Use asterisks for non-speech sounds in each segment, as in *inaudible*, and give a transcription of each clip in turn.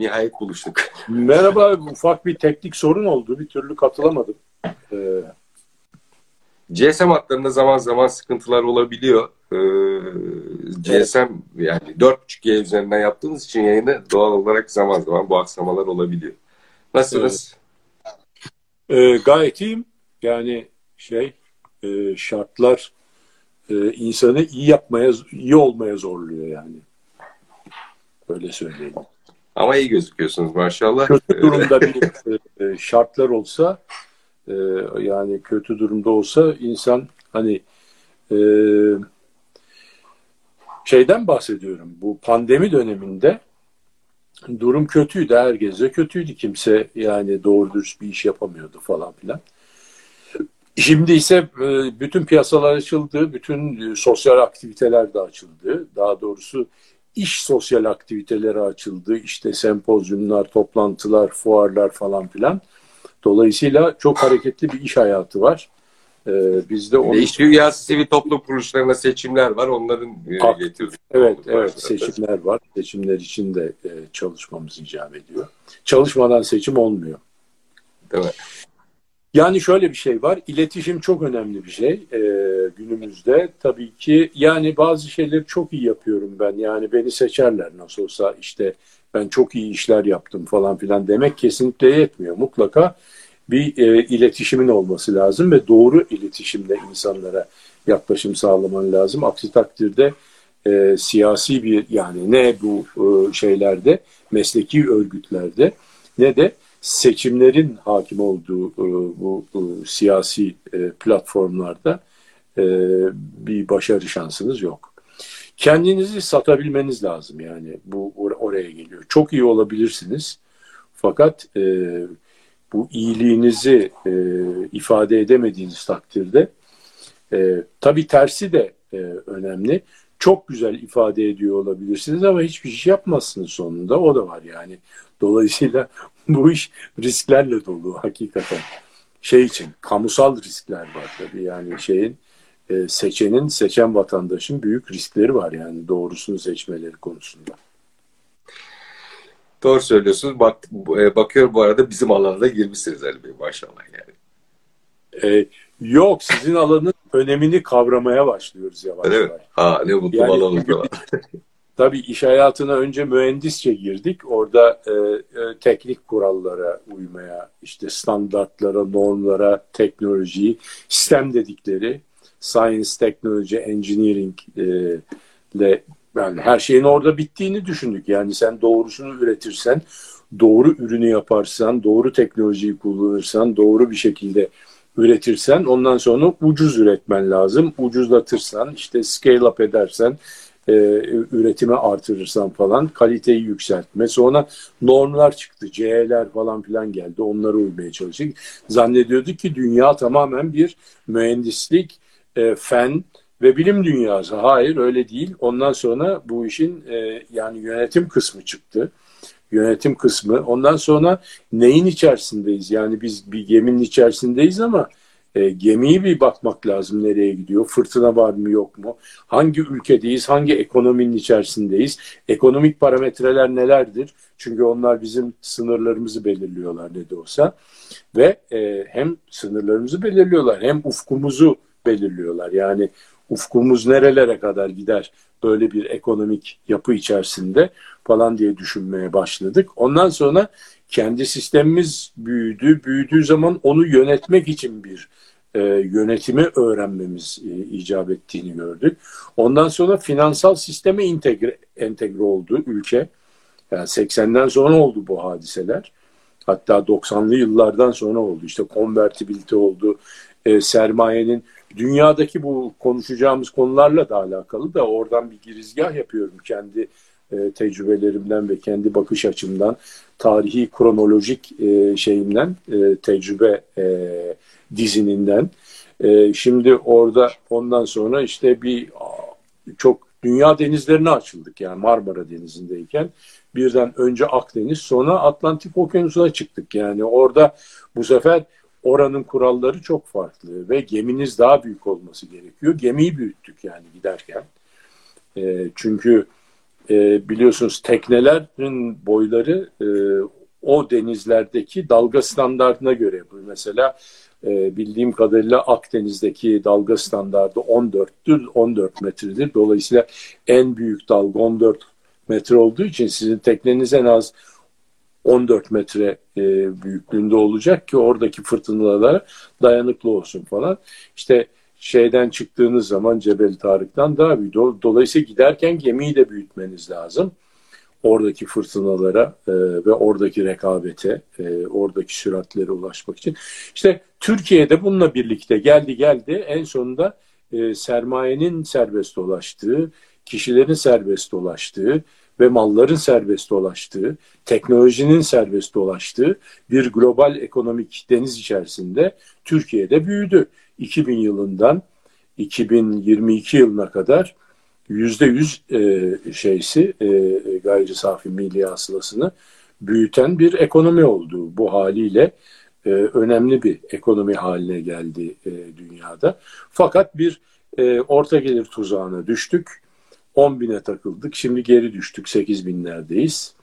Nihayet buluştuk. Merhaba, ufak bir teknik sorun oldu. Bir türlü katılamadım. Ee... GSM hatlarında zaman zaman sıkıntılar olabiliyor. Ee, GSM evet. yani 4.5G üzerinden yaptığınız için yayını doğal olarak zaman zaman bu aksamalar olabiliyor. Nasılsınız? Ee, gayet iyiyim. Yani şey e, şartlar e, insanı iyi yapmaya, iyi olmaya zorluyor yani. Öyle söyleyeyim. Ama iyi gözüküyorsunuz maşallah. Kötü durumda bir *laughs* e, şartlar olsa e, yani kötü durumda olsa insan hani e, şeyden bahsediyorum. Bu pandemi döneminde durum kötüydü. Herkese kötüydü. Kimse yani doğru dürüst bir iş yapamıyordu falan filan. Şimdi ise bütün piyasalar açıldı, bütün sosyal aktiviteler de açıldı. Daha doğrusu iş sosyal aktiviteleri açıldı. İşte sempozyumlar, toplantılar, fuarlar falan filan. Dolayısıyla çok hareketli bir iş hayatı var. Ee, bizde onu... İş dünyası sivil toplum kuruluşlarına seçimler var. Onların e, getirdik. Evet, evet seçimler var. Seçimler için de e, çalışmamız icap ediyor. Çalışmadan seçim olmuyor. Değil mi? Yani şöyle bir şey var. İletişim çok önemli bir şey e, günümüzde. Tabii ki yani bazı şeyleri çok iyi yapıyorum ben. Yani beni seçerler nasıl olsa işte ben çok iyi işler yaptım falan filan demek kesinlikle yetmiyor. Mutlaka bir e, iletişimin olması lazım ve doğru iletişimle insanlara yaklaşım sağlaman lazım. Aksi takdirde e, siyasi bir yani ne bu e, şeylerde mesleki örgütlerde ne de seçimlerin hakim olduğu e, bu, bu siyasi e, platformlarda e, bir başarı şansınız yok. Kendinizi satabilmeniz lazım yani bu or oraya geliyor. Çok iyi olabilirsiniz fakat e, bu iyiliğinizi e, ifade edemediğiniz takdirde e, tabii tersi de e, önemli. Çok güzel ifade ediyor olabilirsiniz ama hiçbir şey yapmazsınız sonunda. O da var yani. Dolayısıyla *laughs* bu iş risklerle dolu hakikaten. Şey için kamusal riskler var tabii yani şeyin e, seçenin seçen vatandaşın büyük riskleri var yani doğrusunu seçmeleri konusunda. Doğru söylüyorsunuz. Bak, e, bakıyor bu arada bizim alana da girmişsiniz Ali Bey maşallah yani. E, yok sizin alanın önemini kavramaya başlıyoruz yavaş yavaş. Ha ne mutlu yani, alanımız var. *laughs* Tabii iş hayatına önce mühendisçe girdik. Orada e, e, teknik kurallara uymaya, işte standartlara, normlara, teknolojiyi, sistem dedikleri science, technology, engineering e, ile yani her şeyin orada bittiğini düşündük. Yani sen doğrusunu üretirsen, doğru ürünü yaparsan, doğru teknolojiyi kullanırsan, doğru bir şekilde üretirsen ondan sonra ucuz üretmen lazım. Ucuzlatırsan, işte scale up edersen, e, üretimi artırırsan falan kaliteyi yükseltme. Sonra normlar çıktı. CE'ler falan filan geldi. Onlara uymaya çalıştık. Zannediyorduk ki dünya tamamen bir mühendislik, e, fen ve bilim dünyası. Hayır öyle değil. Ondan sonra bu işin e, yani yönetim kısmı çıktı. Yönetim kısmı. Ondan sonra neyin içerisindeyiz? Yani biz bir geminin içerisindeyiz ama e, gemiyi bir bakmak lazım nereye gidiyor, fırtına var mı yok mu, hangi ülkedeyiz, hangi ekonominin içerisindeyiz, ekonomik parametreler nelerdir? Çünkü onlar bizim sınırlarımızı belirliyorlar ne de olsa ve e, hem sınırlarımızı belirliyorlar hem ufkumuzu belirliyorlar. Yani ufkumuz nerelere kadar gider böyle bir ekonomik yapı içerisinde falan diye düşünmeye başladık. Ondan sonra kendi sistemimiz büyüdü. Büyüdüğü zaman onu yönetmek için bir e, yönetimi öğrenmemiz e, icap ettiğini gördük. Ondan sonra finansal sisteme entegre, entegre oldu ülke. Yani 80'den sonra oldu bu hadiseler. Hatta 90'lı yıllardan sonra oldu. İşte konvertibilite oldu. E, sermayenin dünyadaki bu konuşacağımız konularla da alakalı da oradan bir girizgah yapıyorum kendi e, tecrübelerimden ve kendi bakış açımdan tarihi kronolojik e, şeyimden e, tecrübe e, dizininden. Şimdi orada ondan sonra işte bir çok dünya denizlerine açıldık yani Marmara Denizi'ndeyken birden önce Akdeniz sonra Atlantik Okyanusu'na çıktık yani orada bu sefer oranın kuralları çok farklı ve geminiz daha büyük olması gerekiyor. Gemiyi büyüttük yani giderken. E, çünkü e, biliyorsunuz teknelerin boyları e, o denizlerdeki dalga standartına göre. Mesela e, bildiğim kadarıyla Akdeniz'deki dalga standardı 14'tür, 14 metredir. Dolayısıyla en büyük dalga 14 metre olduğu için sizin tekneniz en az 14 metre e, büyüklüğünde olacak ki oradaki fırtınalara dayanıklı olsun falan. İşte şeyden çıktığınız zaman Cebel Tarık'tan daha büyük. Dolayısıyla giderken gemiyi de büyütmeniz lazım. Oradaki fırtınalara e, ve oradaki rekabete, e, oradaki süratlere ulaşmak için. İşte Türkiye'de bununla birlikte geldi geldi en sonunda e, sermayenin serbest dolaştığı, kişilerin serbest dolaştığı, ve malların serbest dolaştığı, teknolojinin serbest dolaştığı bir global ekonomik deniz içerisinde Türkiye'de büyüdü. 2000 yılından 2022 yılına kadar yüzde yüz e, şeysi e, gayri safi milli hasılasını büyüten bir ekonomi oldu. Bu haliyle e, önemli bir ekonomi haline geldi e, dünyada. Fakat bir orta gelir tuzağına düştük 10 bine takıldık. Şimdi geri düştük 8 binlerdeyiz.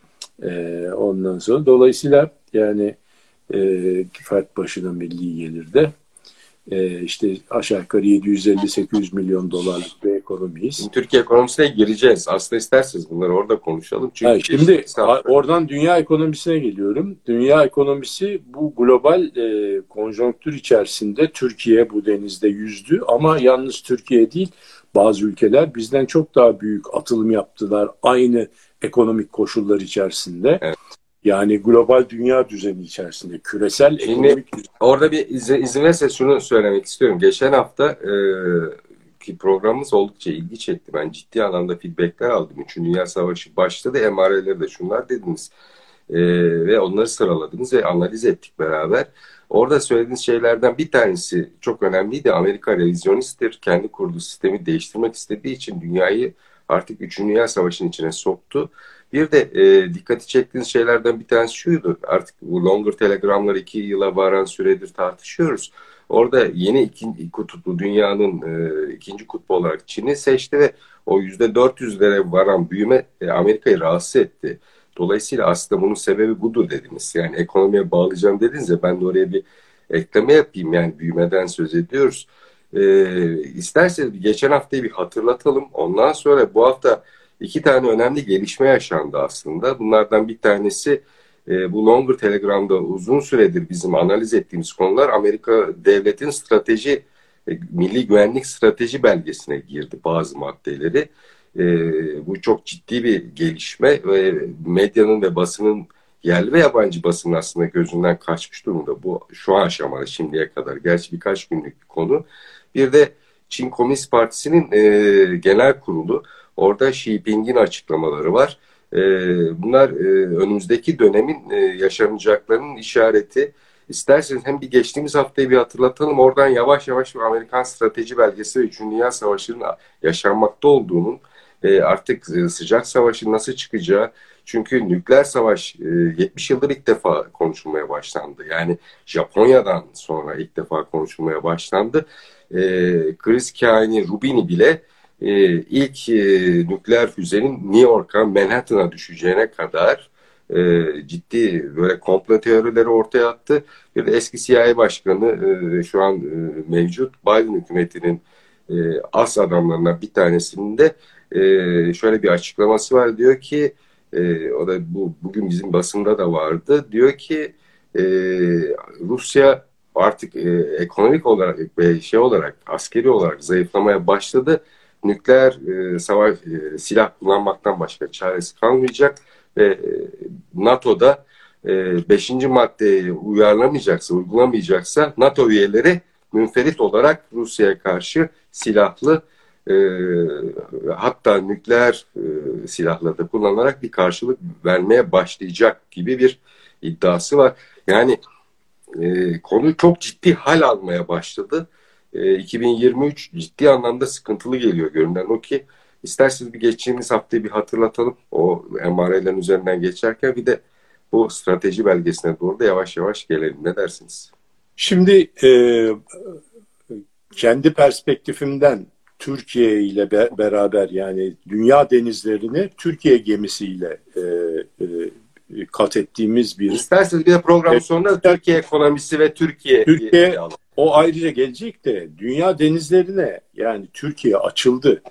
Ondan sonra dolayısıyla yani e, fert başına milli gelirde e, işte aşağı yukarı 750-800 milyon dolarlık bir ekonomiyiz. Şimdi Türkiye ekonomisine gireceğiz. Aslında isterseniz bunları orada konuşalım. Çünkü ha, şimdi oradan dünya ekonomisine geliyorum. Dünya ekonomisi bu global e, konjonktür içerisinde Türkiye bu denizde yüzdü ama yalnız Türkiye değil bazı ülkeler bizden çok daha büyük atılım yaptılar aynı ekonomik koşullar içerisinde. Evet. Yani global dünya düzeni içerisinde küresel Şimdi, ekonomik düzen. Orada bir izin, izin verirse şunu söylemek istiyorum. Geçen hafta e, ki programımız oldukça ilgi çekti. Ben ciddi anlamda feedbackler aldım. Üçüncü Dünya Savaşı başladı. Emareleri de şunlar dediniz. E, ve onları sıraladınız ve analiz ettik beraber. Orada söylediğiniz şeylerden bir tanesi çok önemliydi. Amerika revizyonisttir. Kendi kurduğu sistemi değiştirmek istediği için dünyayı artık 3. Dünya Savaşı'nın içine soktu. Bir de e, dikkati çektiğiniz şeylerden bir tanesi şuydu. Artık bu longer telegramları iki yıla varan süredir tartışıyoruz. Orada yeni ikinci kutuplu dünyanın e, ikinci kutbu olarak Çin'i seçti ve o yüzde 400'lere varan büyüme e, Amerika'yı rahatsız etti. Dolayısıyla aslında bunun sebebi budur dediniz. Yani ekonomiye bağlayacağım dediniz ya ben de oraya bir ekleme yapayım. Yani büyümeden söz ediyoruz. Ee, isterseniz geçen haftayı bir hatırlatalım. Ondan sonra bu hafta iki tane önemli gelişme yaşandı aslında. Bunlardan bir tanesi e, bu Longer Telegram'da uzun süredir bizim analiz ettiğimiz konular Amerika devletin strateji, e, milli güvenlik strateji belgesine girdi bazı maddeleri. E, bu çok ciddi bir gelişme ve medyanın ve basının yerli ve yabancı basının aslında gözünden kaçmış durumda bu şu aşamada şimdiye kadar. Gerçi birkaç günlük bir konu. Bir de Çin Komünist Partisi'nin e, genel kurulu orada Xi Jinping'in açıklamaları var. E, bunlar e, önümüzdeki dönemin e, yaşanacaklarının işareti. İsterseniz hem bir geçtiğimiz haftayı bir hatırlatalım. Oradan yavaş yavaş bir Amerikan strateji belgesi ve 3. Dünya Savaşı'nın yaşanmakta olduğunun e, artık sıcak savaşın nasıl çıkacağı çünkü nükleer savaş e, 70 yıldır ilk defa konuşulmaya başlandı. Yani Japonya'dan sonra ilk defa konuşulmaya başlandı. E, Kaini Rubini bile e, ilk e, nükleer füzenin New York'a Manhattan'a düşeceğine kadar e, ciddi böyle komplo teorileri ortaya attı. Bir de eski CIA başkanı e, şu an e, mevcut Biden hükümetinin e, as adamlarından bir tanesinin de e, şöyle bir açıklaması var. Diyor ki e, o da bu bugün bizim basında da vardı. Diyor ki e, Rusya artık e, ekonomik olarak ve şey olarak askeri olarak zayıflamaya başladı. Nükleer e, savaş e, silah kullanmaktan başka çaresi kalmayacak ve e, NATO'da e, beşinci maddeyi uyarlamayacaksa, uygulamayacaksa NATO üyeleri münferit olarak Rusya'ya karşı silahlı e, hatta nükleer e, silahları da kullanarak bir karşılık vermeye başlayacak gibi bir iddiası var. Yani e, konu çok ciddi hal almaya başladı. E, 2023 ciddi anlamda sıkıntılı geliyor görünen o ki isterseniz bir geçtiğimiz haftayı bir hatırlatalım. O emarelerin üzerinden geçerken bir de bu strateji belgesine doğru da yavaş yavaş gelelim. Ne dersiniz? Şimdi e, kendi perspektifimden Türkiye ile be, beraber yani dünya denizlerini Türkiye gemisiyle e, e, kat ettiğimiz bir... İsterseniz bir de program evet. sonra Türkiye ekonomisi ve Türkiye... Türkiye o ayrıca gelecek de dünya denizlerine yani Türkiye açıldı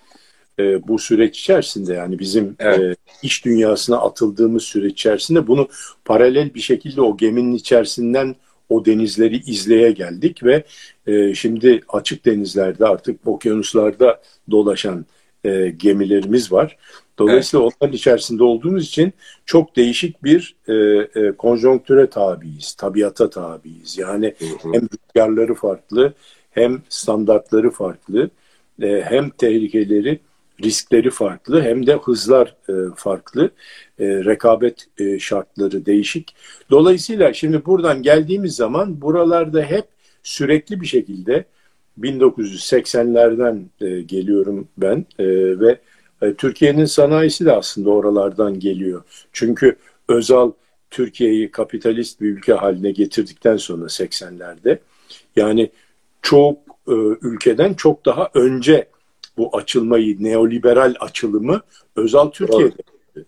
e, bu süreç içerisinde yani bizim evet. e, iş dünyasına atıldığımız süreç içerisinde bunu paralel bir şekilde o geminin içerisinden o denizleri izleye geldik ve e, şimdi açık denizlerde artık okyanuslarda dolaşan e, gemilerimiz var. Dolayısıyla evet. onların içerisinde olduğumuz için çok değişik bir e, e, konjonktüre tabiiz, tabiata tabiiz. Yani hı hı. hem rüzgarları farklı, hem standartları farklı, e, hem tehlikeleri riskleri farklı hem de hızlar e, farklı. E, rekabet e, şartları değişik. Dolayısıyla şimdi buradan geldiğimiz zaman buralarda hep sürekli bir şekilde 1980'lerden e, geliyorum ben e, ve Türkiye'nin sanayisi de aslında oralardan geliyor. Çünkü Özal Türkiye'yi kapitalist bir ülke haline getirdikten sonra 80'lerde yani çok e, ülkeden çok daha önce bu açılmayı, neoliberal açılımı Özal Türkiye'de.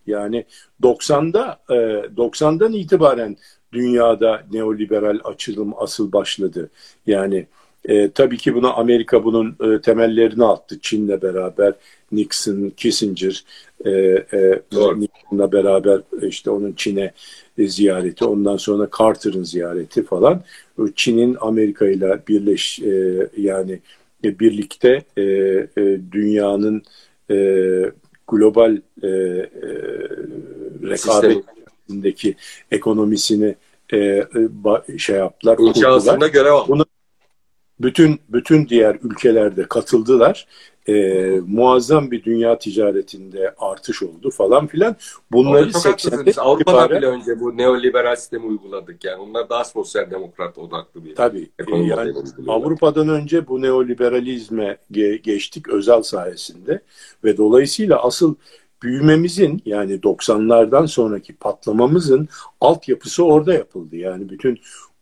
Yani 90'da e, 90'dan itibaren dünyada neoliberal açılım asıl başladı. Yani e, tabii ki buna Amerika bunun e, temellerini attı. Çin'le beraber Nixon, Kissinger, e, e, Nixon'la beraber işte onun Çin'e e, ziyareti, ondan sonra Carter'ın ziyareti falan. Çin'in Amerika ile birleş e, yani e, birlikte e, e, dünyanın e, global e, e, rekabetindeki ekonomisini e, e, şey yaptılar. İnşasında görev aldı. Bütün bütün diğer ülkelerde katıldılar e, muazzam bir dünya ticaretinde artış oldu falan filan. Bunları 80'de Avrupa'da itibaren... bile önce bu neoliberal sistemi uyguladık. Yani onlar daha sosyal demokrat odaklı bir Tabii. Yani Avrupa'dan önce bu neoliberalizme ge- geçtik özel sayesinde ve dolayısıyla asıl büyümemizin yani 90'lardan sonraki patlamamızın altyapısı orada yapıldı. Yani bütün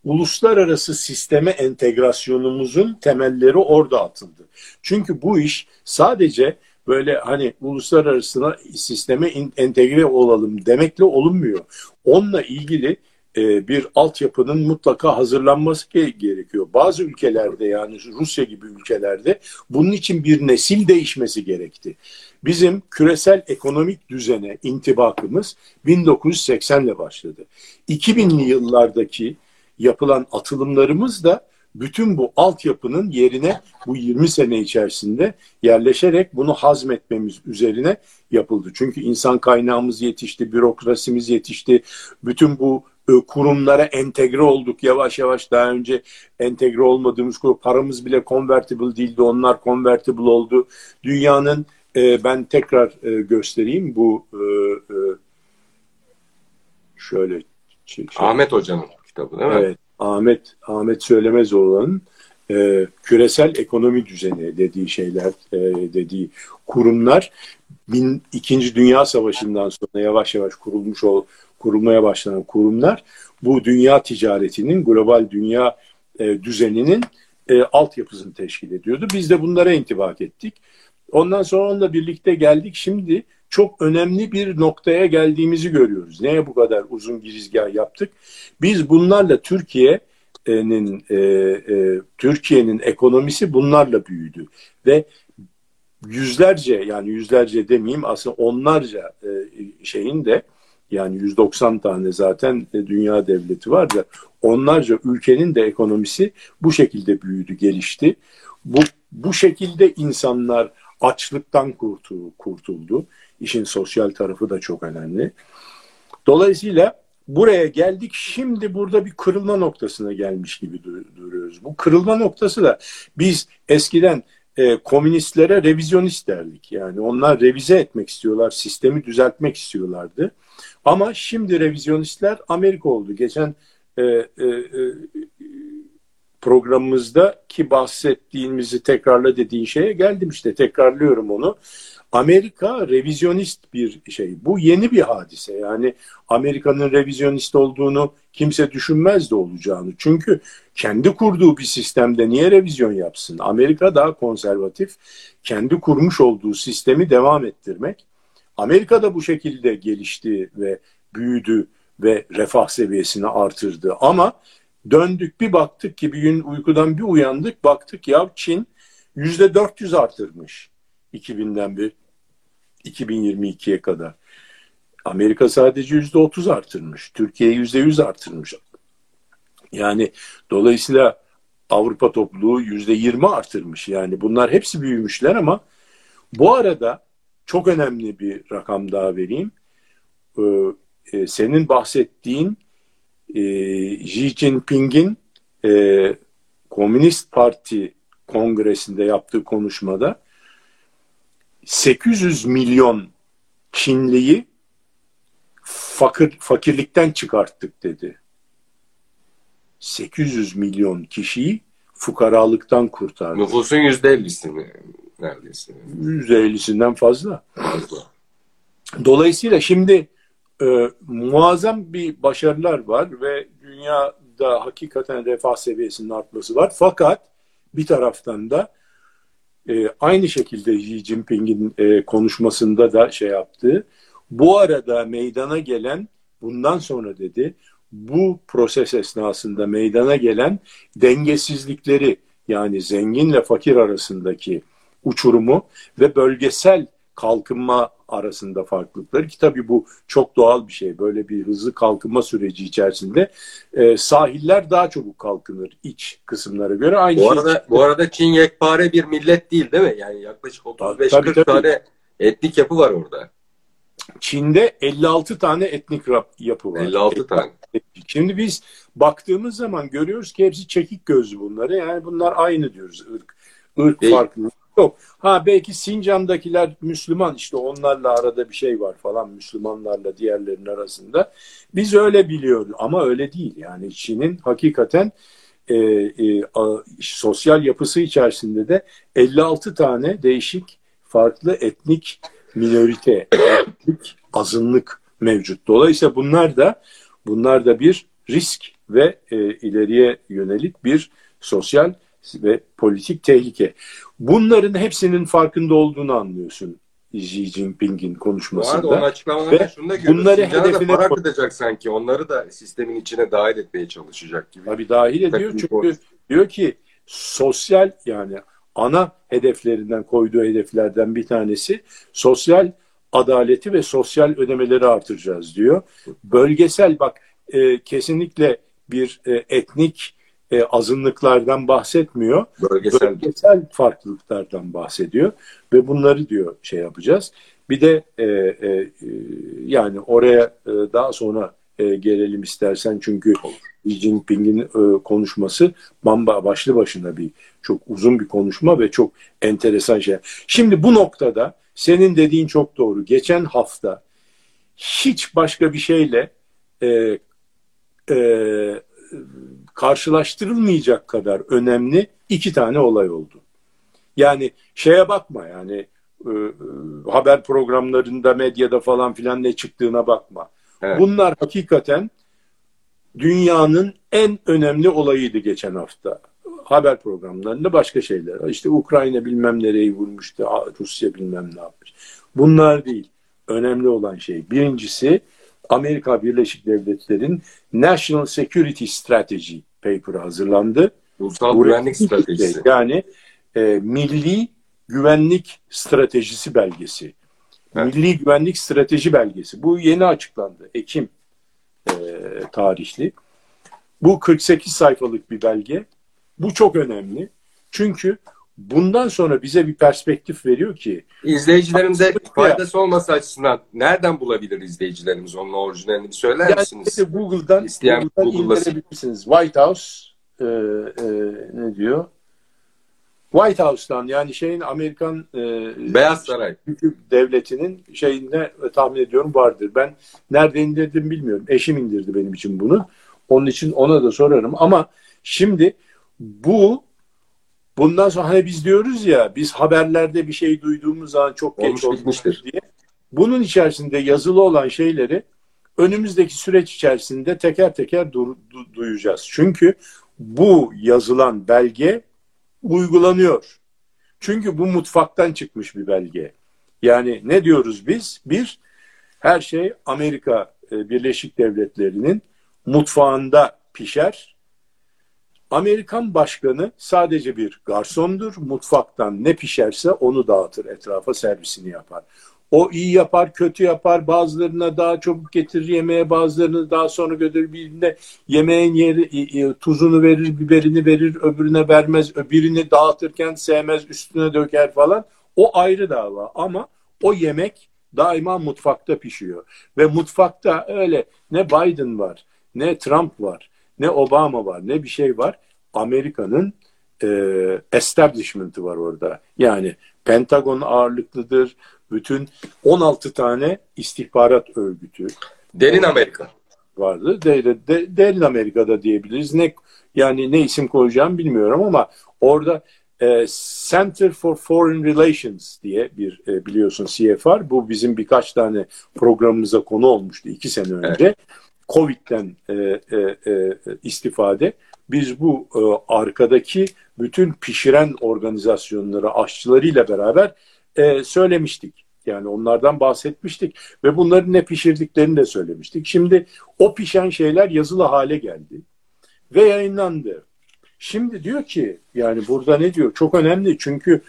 uluslararası sisteme entegrasyonumuzun temelleri orada atıldı. Çünkü bu iş sadece böyle hani uluslararası sisteme entegre olalım demekle olunmuyor. Onunla ilgili e, bir altyapının mutlaka hazırlanması gerekiyor. Bazı ülkelerde yani Rusya gibi ülkelerde bunun için bir nesil değişmesi gerekti. Bizim küresel ekonomik düzene intibakımız 1980 ile başladı. 2000'li yıllardaki yapılan atılımlarımız da bütün bu altyapının yerine bu 20 sene içerisinde yerleşerek bunu hazmetmemiz üzerine yapıldı. Çünkü insan kaynağımız yetişti, bürokrasimiz yetişti. Bütün bu e, kurumlara entegre olduk yavaş yavaş daha önce entegre olmadığımız kurum paramız bile convertible değildi onlar convertible oldu dünyanın e, ben tekrar e, göstereyim bu şöyle şey, Ahmet Hoca'nın kitabı değil mi? Evet. Ahmet Ahmet Söylemezoğlu'nun e, küresel ekonomi düzeni dediği şeyler, e, dediği kurumlar bin, İkinci Dünya Savaşı'ndan sonra yavaş yavaş kurulmuş ol, kurulmaya başlanan kurumlar bu dünya ticaretinin, global dünya e, düzeninin e, altyapısını teşkil ediyordu. Biz de bunlara intibak ettik. Ondan sonra onunla birlikte geldik. Şimdi çok önemli bir noktaya geldiğimizi görüyoruz. Neye bu kadar uzun girizgah yaptık? Biz bunlarla Türkiye'nin e, e, Türkiye'nin ekonomisi bunlarla büyüdü ve yüzlerce yani yüzlerce demeyeyim aslında onlarca e, şeyin de yani 190 tane zaten dünya devleti var da onlarca ülkenin de ekonomisi bu şekilde büyüdü, gelişti. Bu bu şekilde insanlar açlıktan kurtuldu. İşin sosyal tarafı da çok önemli. Dolayısıyla buraya geldik. Şimdi burada bir kırılma noktasına gelmiş gibi duruyoruz. Bu kırılma noktası da biz eskiden e, komünistlere revizyonist derdik. Yani onlar revize etmek istiyorlar, sistemi düzeltmek istiyorlardı. Ama şimdi revizyonistler Amerika oldu. Geçen e, e, e, programımızda ki bahsettiğimizi tekrarla dediğin şeye geldim işte tekrarlıyorum onu. Amerika revizyonist bir şey. Bu yeni bir hadise. Yani Amerika'nın revizyonist olduğunu kimse düşünmez de olacağını. Çünkü kendi kurduğu bir sistemde niye revizyon yapsın? Amerika daha konservatif. Kendi kurmuş olduğu sistemi devam ettirmek. Amerika da bu şekilde gelişti ve büyüdü ve refah seviyesini artırdı. Ama döndük bir baktık ki bir gün uykudan bir uyandık baktık ya Çin yüzde 400 artırmış 2000'den bir 2022'ye kadar. Amerika sadece yüzde 30 artırmış. Türkiye yüzde 100 artırmış. Yani dolayısıyla Avrupa topluluğu yüzde 20 artırmış. Yani bunlar hepsi büyümüşler ama bu arada çok önemli bir rakam daha vereyim. Ee, e, senin bahsettiğin e, Xi Jinping'in e, Komünist Parti kongresinde yaptığı konuşmada 800 milyon Çinliyi fakir, fakirlikten çıkarttık dedi. 800 milyon kişiyi fukaralıktan kurtardı. Nüfusun %50'si mi neredeyse? %50'sinden fazla. Fazla. Dolayısıyla şimdi e, muazzam bir başarılar var ve dünyada hakikaten refah seviyesinin artması var. Fakat bir taraftan da e, aynı şekilde Xi Jinping'in e, konuşmasında da şey yaptığı bu arada meydana gelen bundan sonra dedi bu proses esnasında meydana gelen dengesizlikleri yani zenginle fakir arasındaki uçurumu ve bölgesel kalkınma arasında farklılıkları ki tabii bu çok doğal bir şey. Böyle bir hızlı kalkınma süreci içerisinde e, sahiller daha çabuk kalkınır iç kısımlara göre. Aynı bu şey arada bu arada Çin yekpare bir millet değil değil mi? Yani yaklaşık 35-40 tane etnik yapı var orada. Çin'de 56 tane etnik yapı var. 56 tane. Şimdi biz baktığımız zaman görüyoruz ki hepsi çekik gözlü bunları. Yani bunlar aynı diyoruz. Irk, ırk farklı yok. Ha belki Sincan'dakiler Müslüman işte onlarla arada bir şey var falan Müslümanlarla diğerlerinin arasında. Biz öyle biliyoruz ama öyle değil. Yani Çin'in hakikaten e, e, a, sosyal yapısı içerisinde de 56 tane değişik farklı etnik minorite, etnik azınlık mevcut. Dolayısıyla bunlar da bunlar da bir risk ve e, ileriye yönelik bir sosyal ve politik tehlike. Bunların hepsinin farkında olduğunu anlıyorsun Xi Jinping'in konuşmasında. Bu arada onun açıklamalarında şunu da. Bunları hedefine para kıtacak sanki. Onları da sistemin içine dahil etmeye çalışacak gibi. Tabii dahil ediyor çünkü boş. diyor ki sosyal yani ana hedeflerinden koyduğu hedeflerden bir tanesi sosyal adaleti ve sosyal ödemeleri artıracağız diyor. Bölgesel bak e, kesinlikle bir e, etnik e, azınlıklardan bahsetmiyor. Bölgesel. Bölgesel farklılıklardan bahsediyor ve bunları diyor şey yapacağız. Bir de e, e, yani oraya e, daha sonra e, gelelim istersen çünkü Xi Jinping'in e, konuşması bamba başlı başına bir çok uzun bir konuşma ve çok enteresan şey. Şimdi bu noktada senin dediğin çok doğru. Geçen hafta hiç başka bir şeyle e, e, karşılaştırılmayacak kadar önemli iki tane olay oldu. Yani şeye bakma yani e, e, haber programlarında, medyada falan filan ne çıktığına bakma. Evet. Bunlar hakikaten dünyanın en önemli olayıydı geçen hafta. Haber programlarında başka şeyler. İşte Ukrayna bilmem nereyi vurmuştu, Rusya bilmem ne yapmış. Bunlar değil. Önemli olan şey. Birincisi Amerika Birleşik Devletleri'nin National Security Strategy paper'ı hazırlandı. Ulusal Güvenlik Stratejisi. Yani e, Milli Güvenlik Stratejisi belgesi. Evet. Milli Güvenlik Strateji belgesi. Bu yeni açıklandı. Ekim e, tarihli. Bu 48 sayfalık bir belge. Bu çok önemli. Çünkü bundan sonra bize bir perspektif veriyor ki izleyicilerimize faydası olması açısından nereden bulabilir izleyicilerimiz onun orijinalini söyler yani misiniz? Google'dan, İsteyen Google'dan indirebilirsiniz. White House e, e, ne diyor? White House'tan yani şeyin Amerikan e, Beyaz Saray devletinin şeyinde tahmin ediyorum vardır. Ben nerede indirdim bilmiyorum. Eşim indirdi benim için bunu. Onun için ona da sorarım ama şimdi bu Bundan sonra hani biz diyoruz ya biz haberlerde bir şey duyduğumuz zaman çok geç olmuştur diye. Bunun içerisinde yazılı olan şeyleri önümüzdeki süreç içerisinde teker teker du- du- duyacağız. Çünkü bu yazılan belge uygulanıyor. Çünkü bu mutfaktan çıkmış bir belge. Yani ne diyoruz biz? Bir, her şey Amerika e, Birleşik Devletleri'nin mutfağında pişer. Amerikan başkanı sadece bir garsondur. Mutfaktan ne pişerse onu dağıtır, etrafa servisini yapar. O iyi yapar, kötü yapar. Bazılarına daha çabuk getirir yemeğe, bazılarını daha sonra götürür. Birine yemeğin yeri, tuzunu verir, biberini verir, öbürüne vermez. Öbürünü dağıtırken sevmez, üstüne döker falan. O ayrı dava ama o yemek daima mutfakta pişiyor. Ve mutfakta öyle ne Biden var, ne Trump var, ne Obama var, ne bir şey var. Amerika'nın e, establishment'ı var orada. Yani Pentagon ağırlıklıdır. Bütün 16 tane istihbarat örgütü. Derin Amerika. Vardı. De, de, de, derin Amerika'da diyebiliriz. Ne yani ne isim koyacağım bilmiyorum ama orada e, Center for Foreign Relations diye bir e, biliyorsun CFR. Bu bizim birkaç tane programımıza konu olmuştu iki sene önce. Evet. Covid'den e, e, e, istifade biz bu e, arkadaki bütün pişiren organizasyonları aşçılarıyla beraber e, söylemiştik. Yani onlardan bahsetmiştik ve bunların ne pişirdiklerini de söylemiştik. Şimdi o pişen şeyler yazılı hale geldi ve yayınlandı. Şimdi diyor ki yani burada ne diyor? Çok önemli çünkü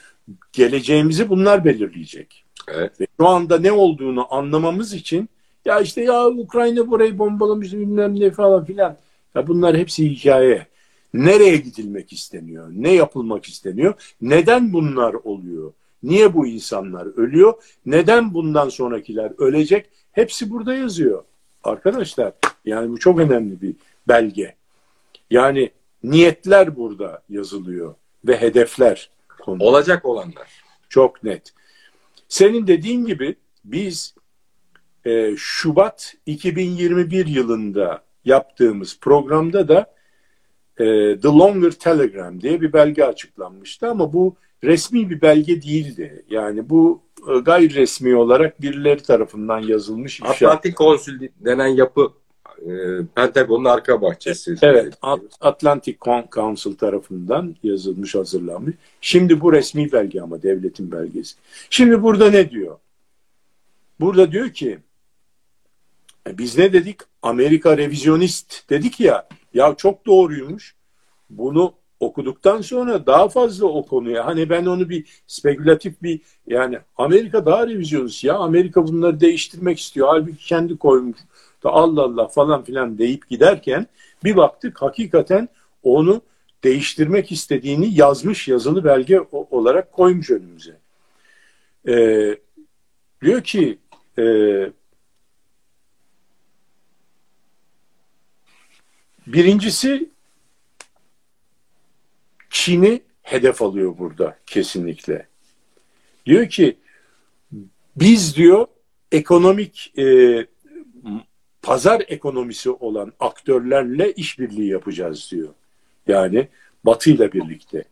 geleceğimizi bunlar belirleyecek. Evet. Ve şu anda ne olduğunu anlamamız için ya işte ya Ukrayna burayı bombalamış bilmem ne falan filan. Ya bunlar hepsi hikaye. Nereye gidilmek isteniyor? Ne yapılmak isteniyor? Neden bunlar oluyor? Niye bu insanlar ölüyor? Neden bundan sonrakiler ölecek? Hepsi burada yazıyor. Arkadaşlar yani bu çok önemli bir belge. Yani niyetler burada yazılıyor ve hedefler. Konuluyor. Olacak olanlar. Çok net. Senin dediğin gibi biz e, Şubat 2021 yılında yaptığımız programda da e, The Longer Telegram diye bir belge açıklanmıştı ama bu resmi bir belge değildi. Yani bu e, gayri resmi olarak birileri tarafından yazılmış. Atlantik Konsül denen yapı e, Pentagon'un arka bahçesi. Evet, Atlantic Council tarafından yazılmış, hazırlanmış. Şimdi bu resmi belge ama devletin belgesi. Şimdi burada ne diyor? Burada diyor ki biz ne dedik? Amerika revizyonist dedik ya. Ya çok doğruymuş. Bunu okuduktan sonra daha fazla o konuya hani ben onu bir spekülatif bir yani Amerika daha revizyonist ya Amerika bunları değiştirmek istiyor halbuki kendi koymuş da Allah Allah falan filan deyip giderken bir baktık hakikaten onu değiştirmek istediğini yazmış yazılı belge olarak koymuş önümüze. Ee, diyor ki e, birincisi Çin'i hedef alıyor burada kesinlikle. Diyor ki biz diyor ekonomik e, pazar ekonomisi olan aktörlerle işbirliği yapacağız diyor. Yani Batı ile birlikte.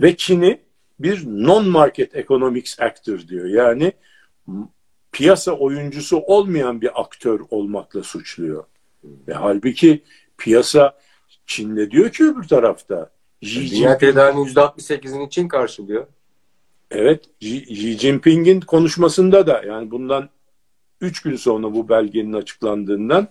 Ve Çin'i bir non-market economics actor diyor. Yani piyasa oyuncusu olmayan bir aktör olmakla suçluyor. Ve halbuki piyasa Çin'de diyor ki öbür tarafta. Dünya tedarinin %68'ini Çin karşılıyor. Evet, Xi Jinping'in konuşmasında da yani bundan üç gün sonra bu belgenin açıklandığından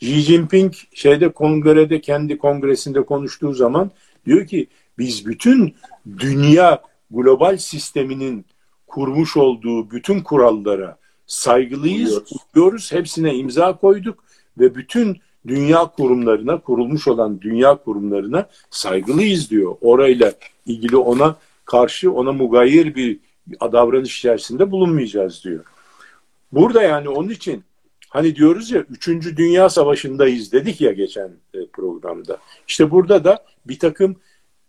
Xi Jinping şeyde kongrede kendi kongresinde konuştuğu zaman diyor ki biz bütün dünya global sisteminin kurmuş olduğu bütün kurallara saygılıyız, uyuyoruz, hepsine imza koyduk ve bütün dünya kurumlarına, kurulmuş olan dünya kurumlarına saygılıyız diyor. Orayla ilgili ona karşı ona mugayir bir davranış içerisinde bulunmayacağız diyor. Burada yani onun için hani diyoruz ya 3. Dünya Savaşı'ndayız dedik ya geçen e, programda. İşte burada da bir takım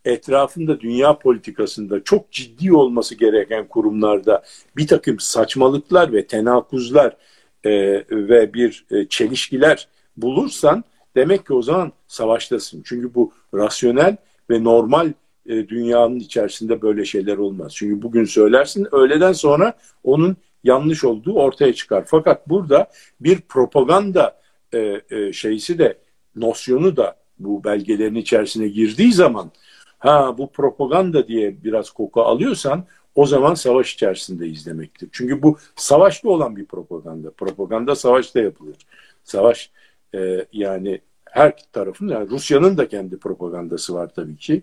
etrafında dünya politikasında çok ciddi olması gereken kurumlarda bir takım saçmalıklar ve tenakuzlar e, ve bir e, çelişkiler bulursan demek ki o zaman savaştasın. Çünkü bu rasyonel ve normal e, dünyanın içerisinde böyle şeyler olmaz. Çünkü bugün söylersin öğleden sonra onun yanlış olduğu ortaya çıkar. Fakat burada bir propaganda e, e, şeysi de nosyonu da bu belgelerin içerisine girdiği zaman ha bu propaganda diye biraz koku alıyorsan o zaman savaş içerisinde izlemektir. Çünkü bu savaşta olan bir propaganda. Propaganda savaşta yapılır. Savaş e, yani her tarafın yani Rusya'nın da kendi propagandası var tabii ki.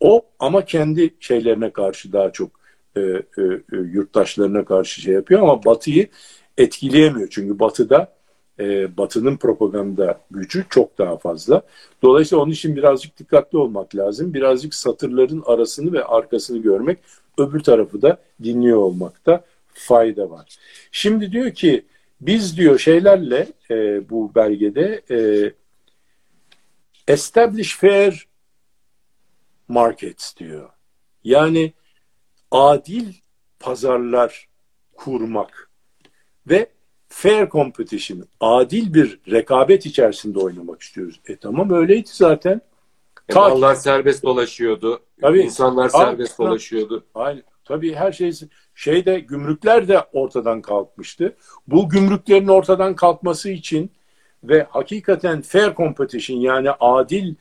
O ama kendi şeylerine karşı daha çok e, e, e, yurttaşlarına karşı şey yapıyor ama Batı'yı etkileyemiyor. Çünkü Batı'da e, Batı'nın propaganda gücü çok daha fazla. Dolayısıyla onun için birazcık dikkatli olmak lazım. Birazcık satırların arasını ve arkasını görmek, öbür tarafı da dinliyor olmakta fayda var. Şimdi diyor ki biz diyor şeylerle e, bu belgede e, establish fair markets diyor. Yani adil pazarlar kurmak ve fair competition, adil bir rekabet içerisinde oynamak istiyoruz. E tamam öyleydi zaten. E, mallar serbest dolaşıyordu. Tabii, İnsanlar serbest abi, dolaşıyordu. Aynen. Tabii her şey şeyde gümrükler de ortadan kalkmıştı. Bu gümrüklerin ortadan kalkması için ve hakikaten fair competition yani adil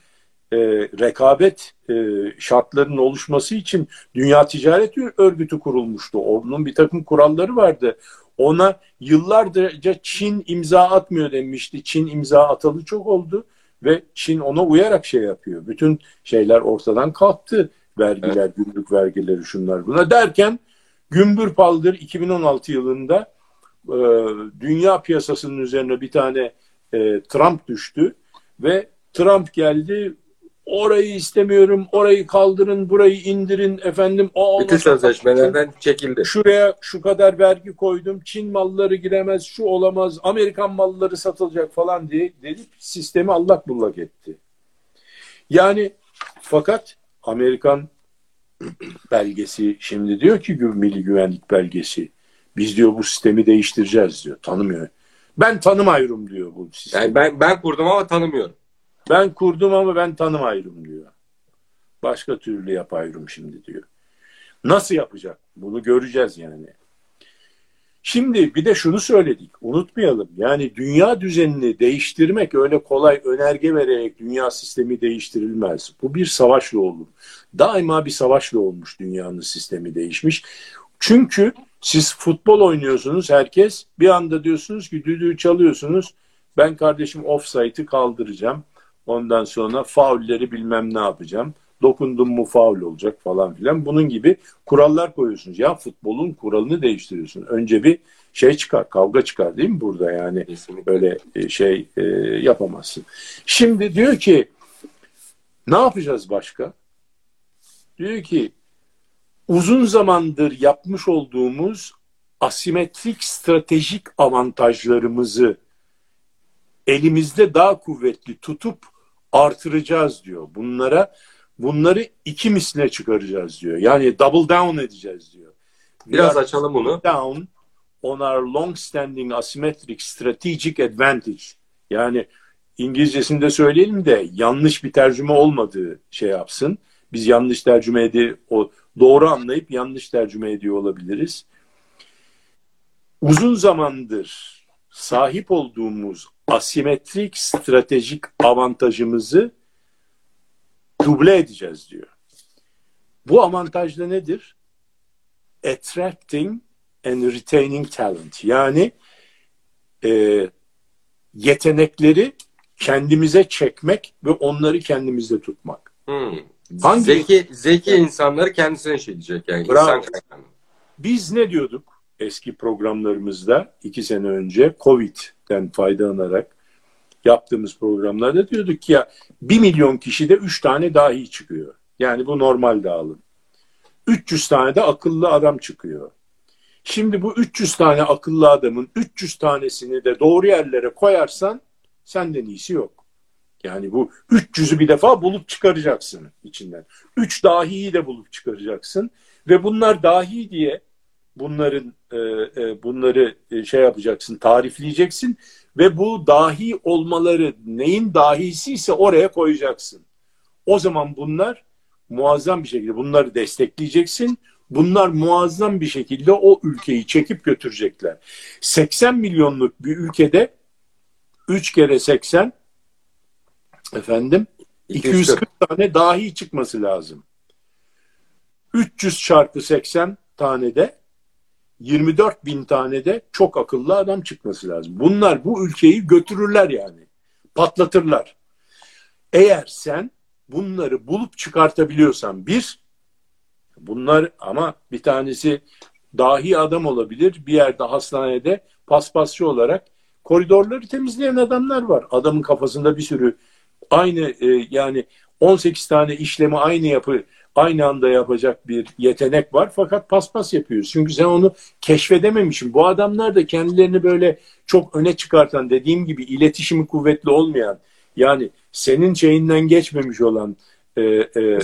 e, rekabet e, şartlarının oluşması için Dünya Ticaret Örgütü kurulmuştu. Onun bir takım kuralları vardı. Ona yıllarca Çin imza atmıyor demişti. Çin imza atalı çok oldu ve Çin ona uyarak şey yapıyor. Bütün şeyler ortadan kalktı. Vergiler, evet. gümrük vergileri şunlar buna derken gümbür paldır 2016 yılında e, dünya piyasasının üzerine bir tane e, Trump düştü ve Trump geldi orayı istemiyorum, orayı kaldırın, burayı indirin efendim. O Bütün sözleşmelerden çekildi. Şuraya şu kadar vergi koydum, Çin malları giremez, şu olamaz, Amerikan malları satılacak falan diye dedip sistemi allak bullak etti. Yani fakat Amerikan belgesi şimdi diyor ki milli güvenlik belgesi biz diyor bu sistemi değiştireceğiz diyor. Tanımıyor. Ben tanımıyorum diyor bu sistemi. Yani ben ben kurdum ama tanımıyorum. Ben kurdum ama ben tanımayırım diyor. Başka türlü yapayım şimdi diyor. Nasıl yapacak? Bunu göreceğiz yani. Şimdi bir de şunu söyledik. Unutmayalım. Yani dünya düzenini değiştirmek öyle kolay önerge vererek dünya sistemi değiştirilmez. Bu bir savaşla olur. Daima bir savaşla olmuş dünyanın sistemi değişmiş. Çünkü siz futbol oynuyorsunuz herkes. Bir anda diyorsunuz ki düdüğü çalıyorsunuz. Ben kardeşim offside'ı kaldıracağım. Ondan sonra faulleri bilmem ne yapacağım. Dokundum mu faul olacak falan filan. Bunun gibi kurallar koyuyorsunuz. Ya futbolun kuralını değiştiriyorsun. Önce bir şey çıkar, kavga çıkar değil mi burada yani? Kesinlikle. Böyle e, şey e, yapamazsın. Şimdi diyor ki ne yapacağız başka? Diyor ki uzun zamandır yapmış olduğumuz asimetrik stratejik avantajlarımızı elimizde daha kuvvetli tutup artıracağız diyor. Bunlara bunları iki misline çıkaracağız diyor. Yani double down edeceğiz diyor. Biraz açalım bunu. Down on our long standing asymmetric strategic advantage. Yani İngilizcesinde söyleyelim de yanlış bir tercüme olmadığı şey yapsın. Biz yanlış tercüme edi o doğru anlayıp yanlış tercüme ediyor olabiliriz. Uzun zamandır sahip olduğumuz asimetrik stratejik avantajımızı duble edeceğiz diyor. Bu avantaj da nedir? Attracting and retaining talent. Yani e, yetenekleri kendimize çekmek ve onları kendimizde tutmak. Hmm. Hangi? Zeki, zeki insanları kendisine şey diyecek yani. Bravo. İnsan Biz ne diyorduk eski programlarımızda iki sene önce Covid den faydalanarak yaptığımız programlarda diyorduk ki ya bir milyon kişide üç tane dahi çıkıyor. Yani bu normal dağılım. 300 tane de akıllı adam çıkıyor. Şimdi bu 300 tane akıllı adamın 300 tanesini de doğru yerlere koyarsan senden iyisi yok. Yani bu 300'ü bir defa bulup çıkaracaksın içinden. 3 dahiyi de bulup çıkaracaksın ve bunlar dahi diye bunların e, e, bunları e, şey yapacaksın, tarifleyeceksin ve bu dahi olmaları neyin dahisi ise oraya koyacaksın. O zaman bunlar muazzam bir şekilde bunları destekleyeceksin. Bunlar muazzam bir şekilde o ülkeyi çekip götürecekler. 80 milyonluk bir ülkede 3 kere 80 efendim 240 tane dahi çıkması lazım. 300 çarpı 80 tane de 24 bin tane de çok akıllı adam çıkması lazım. Bunlar bu ülkeyi götürürler yani. Patlatırlar. Eğer sen bunları bulup çıkartabiliyorsan bir, bunlar ama bir tanesi dahi adam olabilir. Bir yerde hastanede paspasçı olarak koridorları temizleyen adamlar var. Adamın kafasında bir sürü aynı e, yani 18 tane işlemi aynı yapı aynı anda yapacak bir yetenek var fakat paspas yapıyoruz. Çünkü sen onu keşfedememişsin. Bu adamlar da kendilerini böyle çok öne çıkartan dediğim gibi iletişimi kuvvetli olmayan yani senin şeyinden geçmemiş olan e, e,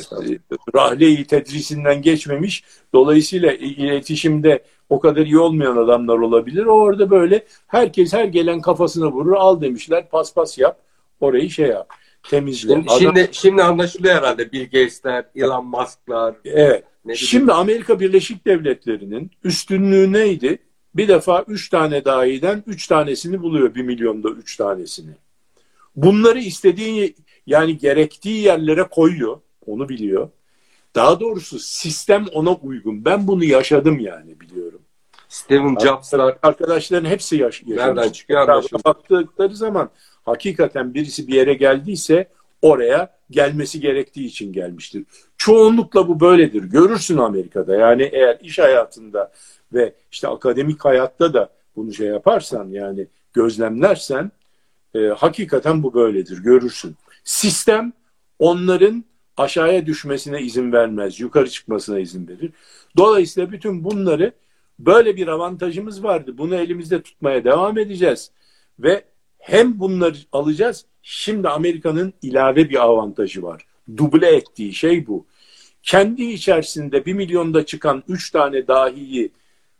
rahleyi tedrisinden geçmemiş. Dolayısıyla iletişimde o kadar iyi olmayan adamlar olabilir. O orada böyle herkes her gelen kafasına vurur al demişler paspas yap orayı şey yap temizle. Şimdi, Adam... şimdi, şimdi anlaşılıyor herhalde Bill Gates'ler, Elon Musk'lar. Evet. Şimdi Amerika Birleşik Devletleri'nin üstünlüğü neydi? Bir defa üç tane dahiden üç tanesini buluyor bir milyonda üç tanesini. Bunları istediği yani gerektiği yerlere koyuyor. Onu biliyor. Daha doğrusu sistem ona uygun. Ben bunu yaşadım yani biliyorum. Steven Jobs'lar arkadaşların hepsi yaş yaşamış. Nereden çıkıyor. Baktıkları zaman hakikaten birisi bir yere geldiyse oraya gelmesi gerektiği için gelmiştir. Çoğunlukla bu böyledir. Görürsün Amerika'da. Yani eğer iş hayatında ve işte akademik hayatta da bunu şey yaparsan yani gözlemlersen e, hakikaten bu böyledir. Görürsün. Sistem onların aşağıya düşmesine izin vermez. Yukarı çıkmasına izin verir. Dolayısıyla bütün bunları böyle bir avantajımız vardı. Bunu elimizde tutmaya devam edeceğiz. Ve hem bunları alacağız. Şimdi Amerika'nın ilave bir avantajı var. Duble ettiği şey bu. Kendi içerisinde bir milyonda çıkan üç tane dahiyi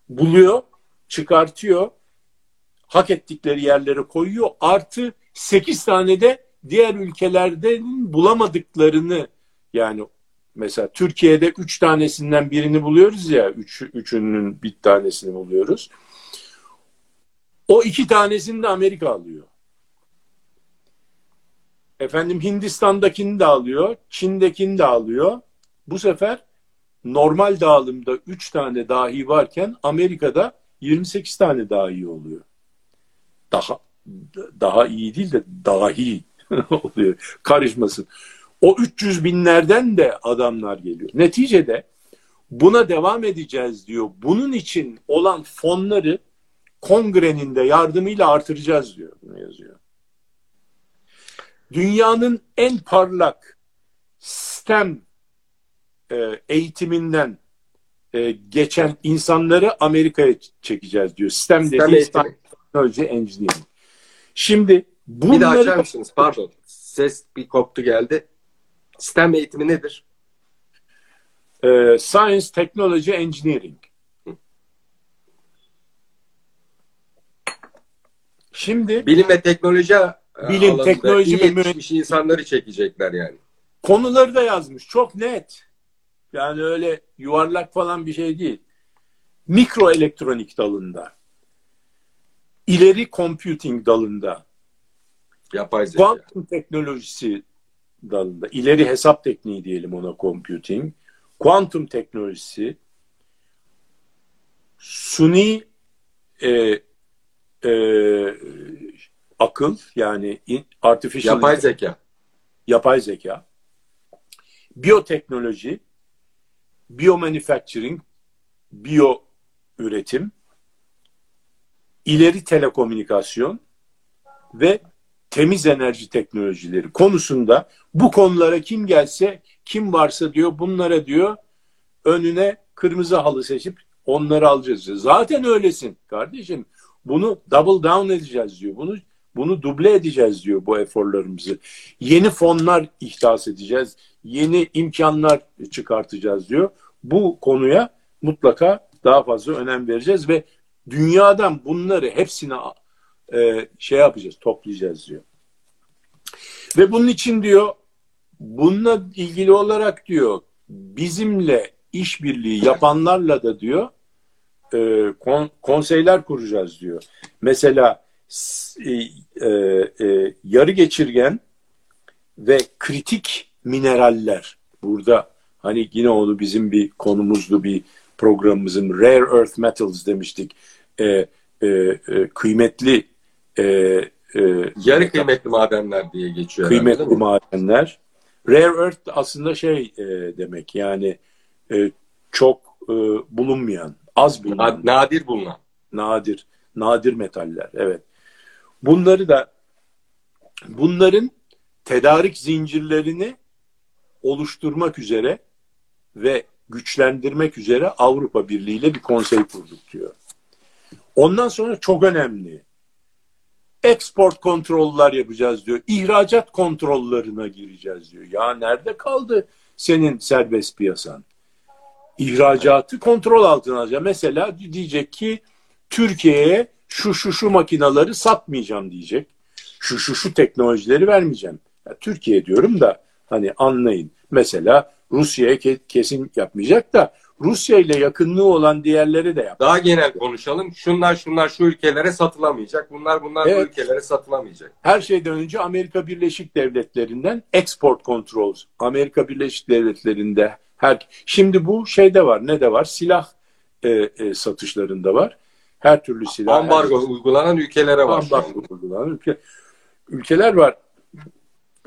buluyor, çıkartıyor, hak ettikleri yerlere koyuyor. Artı sekiz tane de diğer ülkelerde bulamadıklarını yani mesela Türkiye'de üç tanesinden birini buluyoruz ya, üç, üçünün bir tanesini buluyoruz. O iki tanesini de Amerika alıyor. Efendim Hindistan'dakini de alıyor, Çin'dekini de alıyor. Bu sefer normal dağılımda 3 tane dahi varken Amerika'da 28 tane dahi oluyor. Daha daha iyi değil de dahi *laughs* oluyor. Karışmasın. O 300 binlerden de adamlar geliyor. Neticede buna devam edeceğiz diyor. Bunun için olan fonları kongrenin de yardımıyla artıracağız diyor. Bunu yazıyor. Dünyanın en parlak STEM e, eğitiminden e, geçen insanları Amerika'ya çekeceğiz diyor. STEM, STEM dediği Technology Engineering. Şimdi bunları... Bir daha açar mısınız? Pardon. Ses bir koptu geldi. STEM eğitimi nedir? E, Science, Technology, Engineering. Şimdi bilim ve teknoloji bilim, teknoloji ve mühendislik insanları çekecekler yani. Konuları da yazmış. Çok net. Yani öyle yuvarlak falan bir şey değil. Mikro elektronik dalında. ileri computing dalında. Yapay zeka. Kuantum teknolojisi dalında. ileri hesap tekniği diyelim ona computing. Kuantum teknolojisi. Suni e, e, akıl yani artificial yapay zeka. Yapay zeka. Biyoteknoloji, biomanufacturing, biyo üretim, ileri telekomünikasyon ve temiz enerji teknolojileri konusunda bu konulara kim gelse kim varsa diyor bunlara diyor önüne kırmızı halı seçip onları alacağız. Zaten öylesin kardeşim. Bunu double down edeceğiz diyor. Bunu bunu duble edeceğiz diyor bu eforlarımızı. Yeni fonlar ihdas edeceğiz. Yeni imkanlar çıkartacağız diyor. Bu konuya mutlaka daha fazla önem vereceğiz ve dünyadan bunları hepsini e, şey yapacağız, toplayacağız diyor. Ve bunun için diyor bununla ilgili olarak diyor bizimle işbirliği yapanlarla da diyor e, kon, konseyler kuracağız diyor. Mesela e, e, e, yarı geçirgen ve kritik mineraller burada hani yine onu bizim bir konumuzdu bir programımızın Rare Earth Metals demiştik. E, e, e, kıymetli e, e, yarı kıymetli madenler diye geçiyor. Kıymetli herhalde, madenler. Rare Earth aslında şey e, demek yani e, çok e, bulunmayan, az bulunan. Nadir bulunan. Nadir. Nadir metaller. Evet. Bunları da bunların tedarik zincirlerini oluşturmak üzere ve güçlendirmek üzere Avrupa Birliği ile bir konsey kurduk diyor. Ondan sonra çok önemli. Export kontroller yapacağız diyor. İhracat kontrollerine gireceğiz diyor. Ya nerede kaldı senin serbest piyasan? İhracatı kontrol altına alacağız. Mesela diyecek ki Türkiye'ye şu şu şu makinaları satmayacağım diyecek. Şu şu şu teknolojileri vermeyeceğim. Ya, Türkiye diyorum da hani anlayın. Mesela Rusya'ya kesin yapmayacak da Rusya ile yakınlığı olan diğerleri de yap. Daha genel konuşalım. Şunlar şunlar şu ülkelere satılamayacak. Bunlar bunlar evet. bu ülkelere satılamayacak. Her şeyden önce Amerika Birleşik Devletleri'nden export controls. Amerika Birleşik Devletleri'nde her şimdi bu şeyde var. Ne de var? Silah e, e, satışlarında var. Her türlü silah. Ambargo her... uygulanan ülkelere var. Ambargo uygulanan ülke, ülkeler var.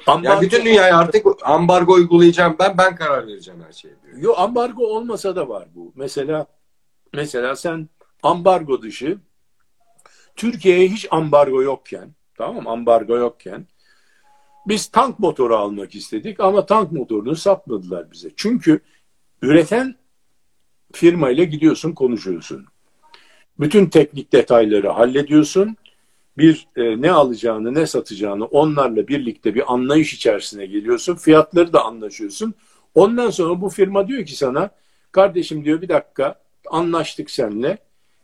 Ambargo, yani bütün dünyaya artık ambargo uygulayacağım ben, ben karar vereceğim her şeye diyor. Yok ambargo olmasa da var bu. Mesela mesela sen ambargo dışı Türkiye'ye hiç ambargo yokken tamam ambargo yokken biz tank motoru almak istedik ama tank motorunu satmadılar bize. Çünkü üreten firmayla gidiyorsun konuşuyorsun. Bütün teknik detayları hallediyorsun bir e, ne alacağını ne satacağını onlarla birlikte bir anlayış içerisine geliyorsun. Fiyatları da anlaşıyorsun. Ondan sonra bu firma diyor ki sana kardeşim diyor bir dakika anlaştık seninle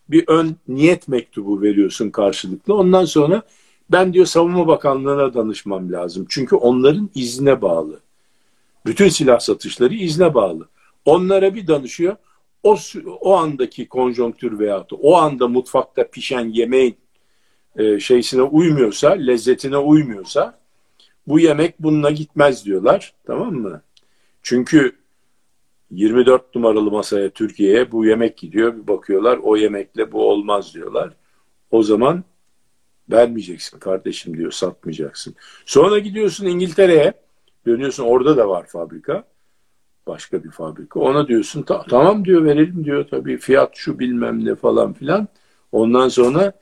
bir ön niyet mektubu veriyorsun karşılıklı. Ondan sonra ben diyor Savunma Bakanlığı'na danışmam lazım. Çünkü onların izne bağlı. Bütün silah satışları izne bağlı. Onlara bir danışıyor. O, o andaki konjonktür veyahut o anda mutfakta pişen yemeğin e, şeysine uymuyorsa, lezzetine uymuyorsa bu yemek bununla gitmez diyorlar. Tamam mı? Çünkü 24 numaralı masaya Türkiye'ye bu yemek gidiyor. Bir bakıyorlar o yemekle bu olmaz diyorlar. O zaman vermeyeceksin kardeşim diyor satmayacaksın. Sonra gidiyorsun İngiltere'ye dönüyorsun orada da var fabrika. Başka bir fabrika. Ona diyorsun ta tamam diyor verelim diyor tabii fiyat şu bilmem ne falan filan. Ondan sonra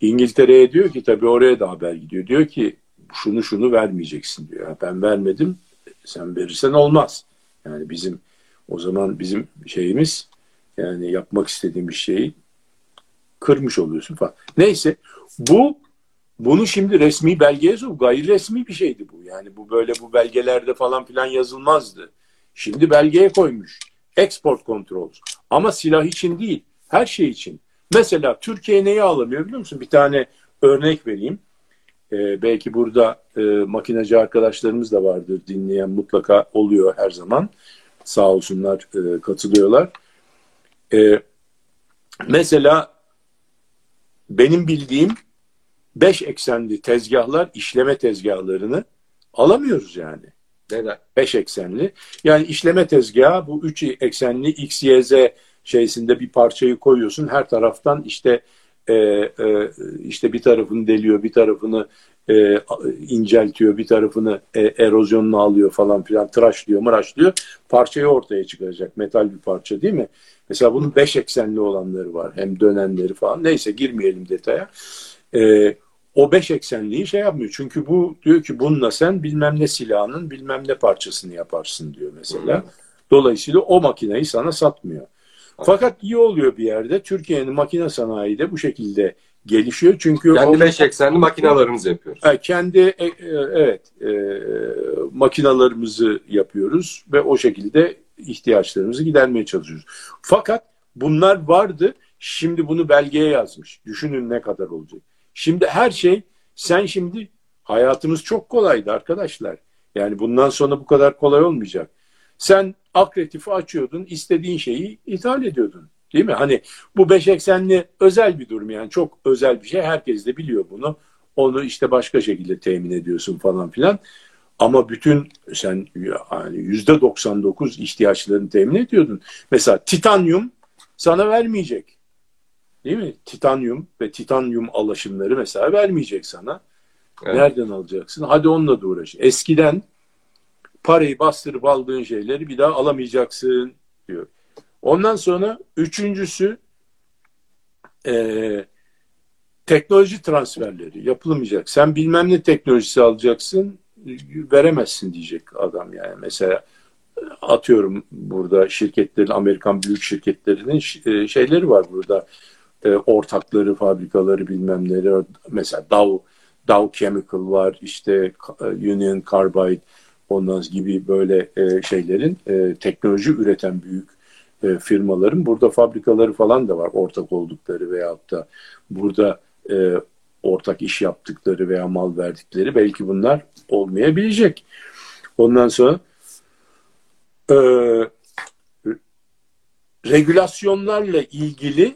İngiltere'ye diyor ki tabii oraya da haber gidiyor. Diyor ki şunu şunu vermeyeceksin diyor. Ben vermedim sen verirsen olmaz. Yani bizim o zaman bizim şeyimiz yani yapmak istediğimiz şeyi kırmış oluyorsun falan. Neyse bu bunu şimdi resmi belgeye sok. Gayri resmi bir şeydi bu. Yani bu böyle bu belgelerde falan filan yazılmazdı. Şimdi belgeye koymuş. Export controls. Ama silah için değil. Her şey için. Mesela Türkiye neyi alamıyor biliyor musun? Bir tane örnek vereyim. Ee, belki burada e, makinacı arkadaşlarımız da vardır dinleyen mutlaka oluyor her zaman. Sağ olsunlar e, katılıyorlar. E, mesela benim bildiğim beş eksenli tezgahlar, işleme tezgahlarını alamıyoruz yani. Neden? Beş eksenli. Yani işleme tezgahı bu üç eksenli X, Y, Z şeysinde bir parçayı koyuyorsun. Her taraftan işte e, e, işte bir tarafını deliyor, bir tarafını e, inceltiyor, bir tarafını e, erozyonunu alıyor falan filan, tıraşlıyor, mıraşlıyor. Parçayı ortaya çıkaracak. Metal bir parça değil mi? Mesela bunun beş eksenli olanları var. Hem dönenleri falan. Neyse girmeyelim detaya. E, o beş eksenliği şey yapmıyor. Çünkü bu diyor ki bununla sen bilmem ne silahının bilmem ne parçasını yaparsın diyor mesela. Dolayısıyla o makineyi sana satmıyor. Fakat iyi oluyor bir yerde. Türkiye'nin makine sanayi de bu şekilde gelişiyor. Çünkü kendi beş eksenli makinalarımızı yapıyoruz. Kendi e, e, evet e, makinalarımızı yapıyoruz ve o şekilde ihtiyaçlarımızı gidermeye çalışıyoruz. Fakat bunlar vardı. Şimdi bunu belgeye yazmış. Düşünün ne kadar olacak. Şimdi her şey sen şimdi hayatımız çok kolaydı arkadaşlar. Yani bundan sonra bu kadar kolay olmayacak. Sen akretifi açıyordun, istediğin şeyi ithal ediyordun. Değil mi? Hani bu beş eksenli özel bir durum yani çok özel bir şey. Herkes de biliyor bunu. Onu işte başka şekilde temin ediyorsun falan filan. Ama bütün sen yani yüzde 99 ihtiyaçlarını temin ediyordun. Mesela titanyum sana vermeyecek. Değil mi? Titanyum ve titanyum alaşımları mesela vermeyecek sana. Evet. Nereden alacaksın? Hadi onunla da uğraş. Eskiden parayı bastırıp aldığın şeyleri bir daha alamayacaksın diyor. Ondan sonra üçüncüsü e, teknoloji transferleri yapılmayacak. Sen bilmem ne teknolojisi alacaksın veremezsin diyecek adam yani. Mesela atıyorum burada şirketlerin Amerikan büyük şirketlerinin e, şeyleri var burada e, ortakları fabrikaları bilmem neleri mesela Dow Dow Chemical var işte e, Union Carbide ondan gibi böyle şeylerin teknoloji üreten büyük firmaların burada fabrikaları falan da var ortak oldukları veyahut da burada ortak iş yaptıkları veya mal verdikleri belki bunlar olmayabilecek. Ondan sonra e, regülasyonlarla ilgili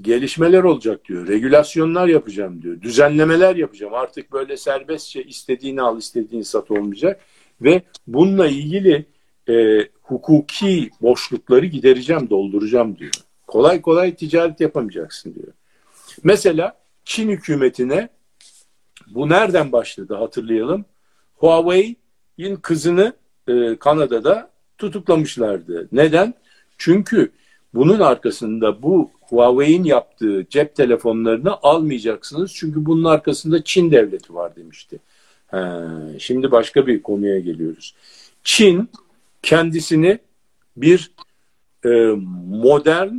gelişmeler olacak diyor. Regülasyonlar yapacağım diyor. Düzenlemeler yapacağım. Artık böyle serbestçe istediğini al, istediğini sat olmayacak. Ve bununla ilgili e, hukuki boşlukları gidereceğim, dolduracağım diyor. Kolay kolay ticaret yapamayacaksın diyor. Mesela Çin hükümetine bu nereden başladı hatırlayalım. Huawei'in kızını e, Kanada'da tutuklamışlardı. Neden? Çünkü bunun arkasında bu Huawei'in yaptığı cep telefonlarını almayacaksınız. Çünkü bunun arkasında Çin devleti var demişti. He, şimdi başka bir konuya geliyoruz. Çin kendisini bir e, modern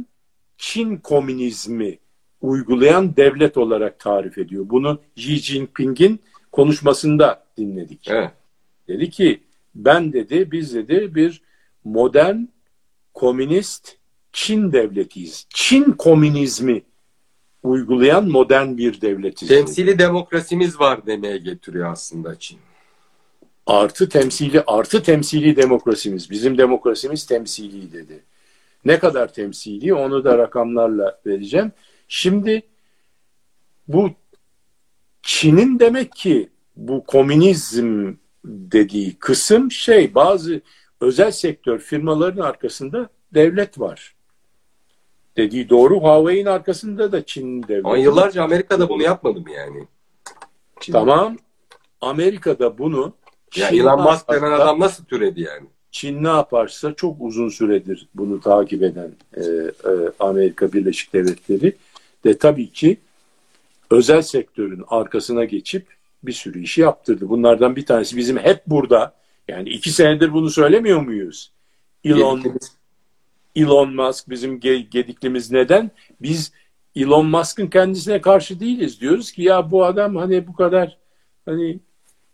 Çin komünizmi uygulayan devlet olarak tarif ediyor. Bunu Xi Jinping'in konuşmasında dinledik. Evet. Dedi ki ben dedi biz dedi bir modern komünist Çin devletiyiz. Çin komünizmi uygulayan modern bir devletiz. Temsili demokrasimiz var demeye getiriyor aslında Çin. Artı temsili artı temsili demokrasimiz. Bizim demokrasimiz temsili dedi. Ne kadar temsili onu da rakamlarla vereceğim. Şimdi bu Çin'in demek ki bu komünizm dediği kısım şey bazı özel sektör firmaların arkasında devlet var. Dediği doğru Huawei'in arkasında da Çin devleti. Ama yıllarca Amerika'da bunu yapmadım yani? Çin tamam. Amerika'da bunu ya Elon Musk denen adam nasıl türedi yani? Çin ne yaparsa çok uzun süredir bunu takip eden e, e, Amerika Birleşik Devletleri de tabii ki özel sektörün arkasına geçip bir sürü işi yaptırdı. Bunlardan bir tanesi bizim hep burada yani iki senedir bunu söylemiyor muyuz? Elon, Elon Musk bizim gediklimiz neden? Biz Elon Musk'ın kendisine karşı değiliz. Diyoruz ki ya bu adam hani bu kadar hani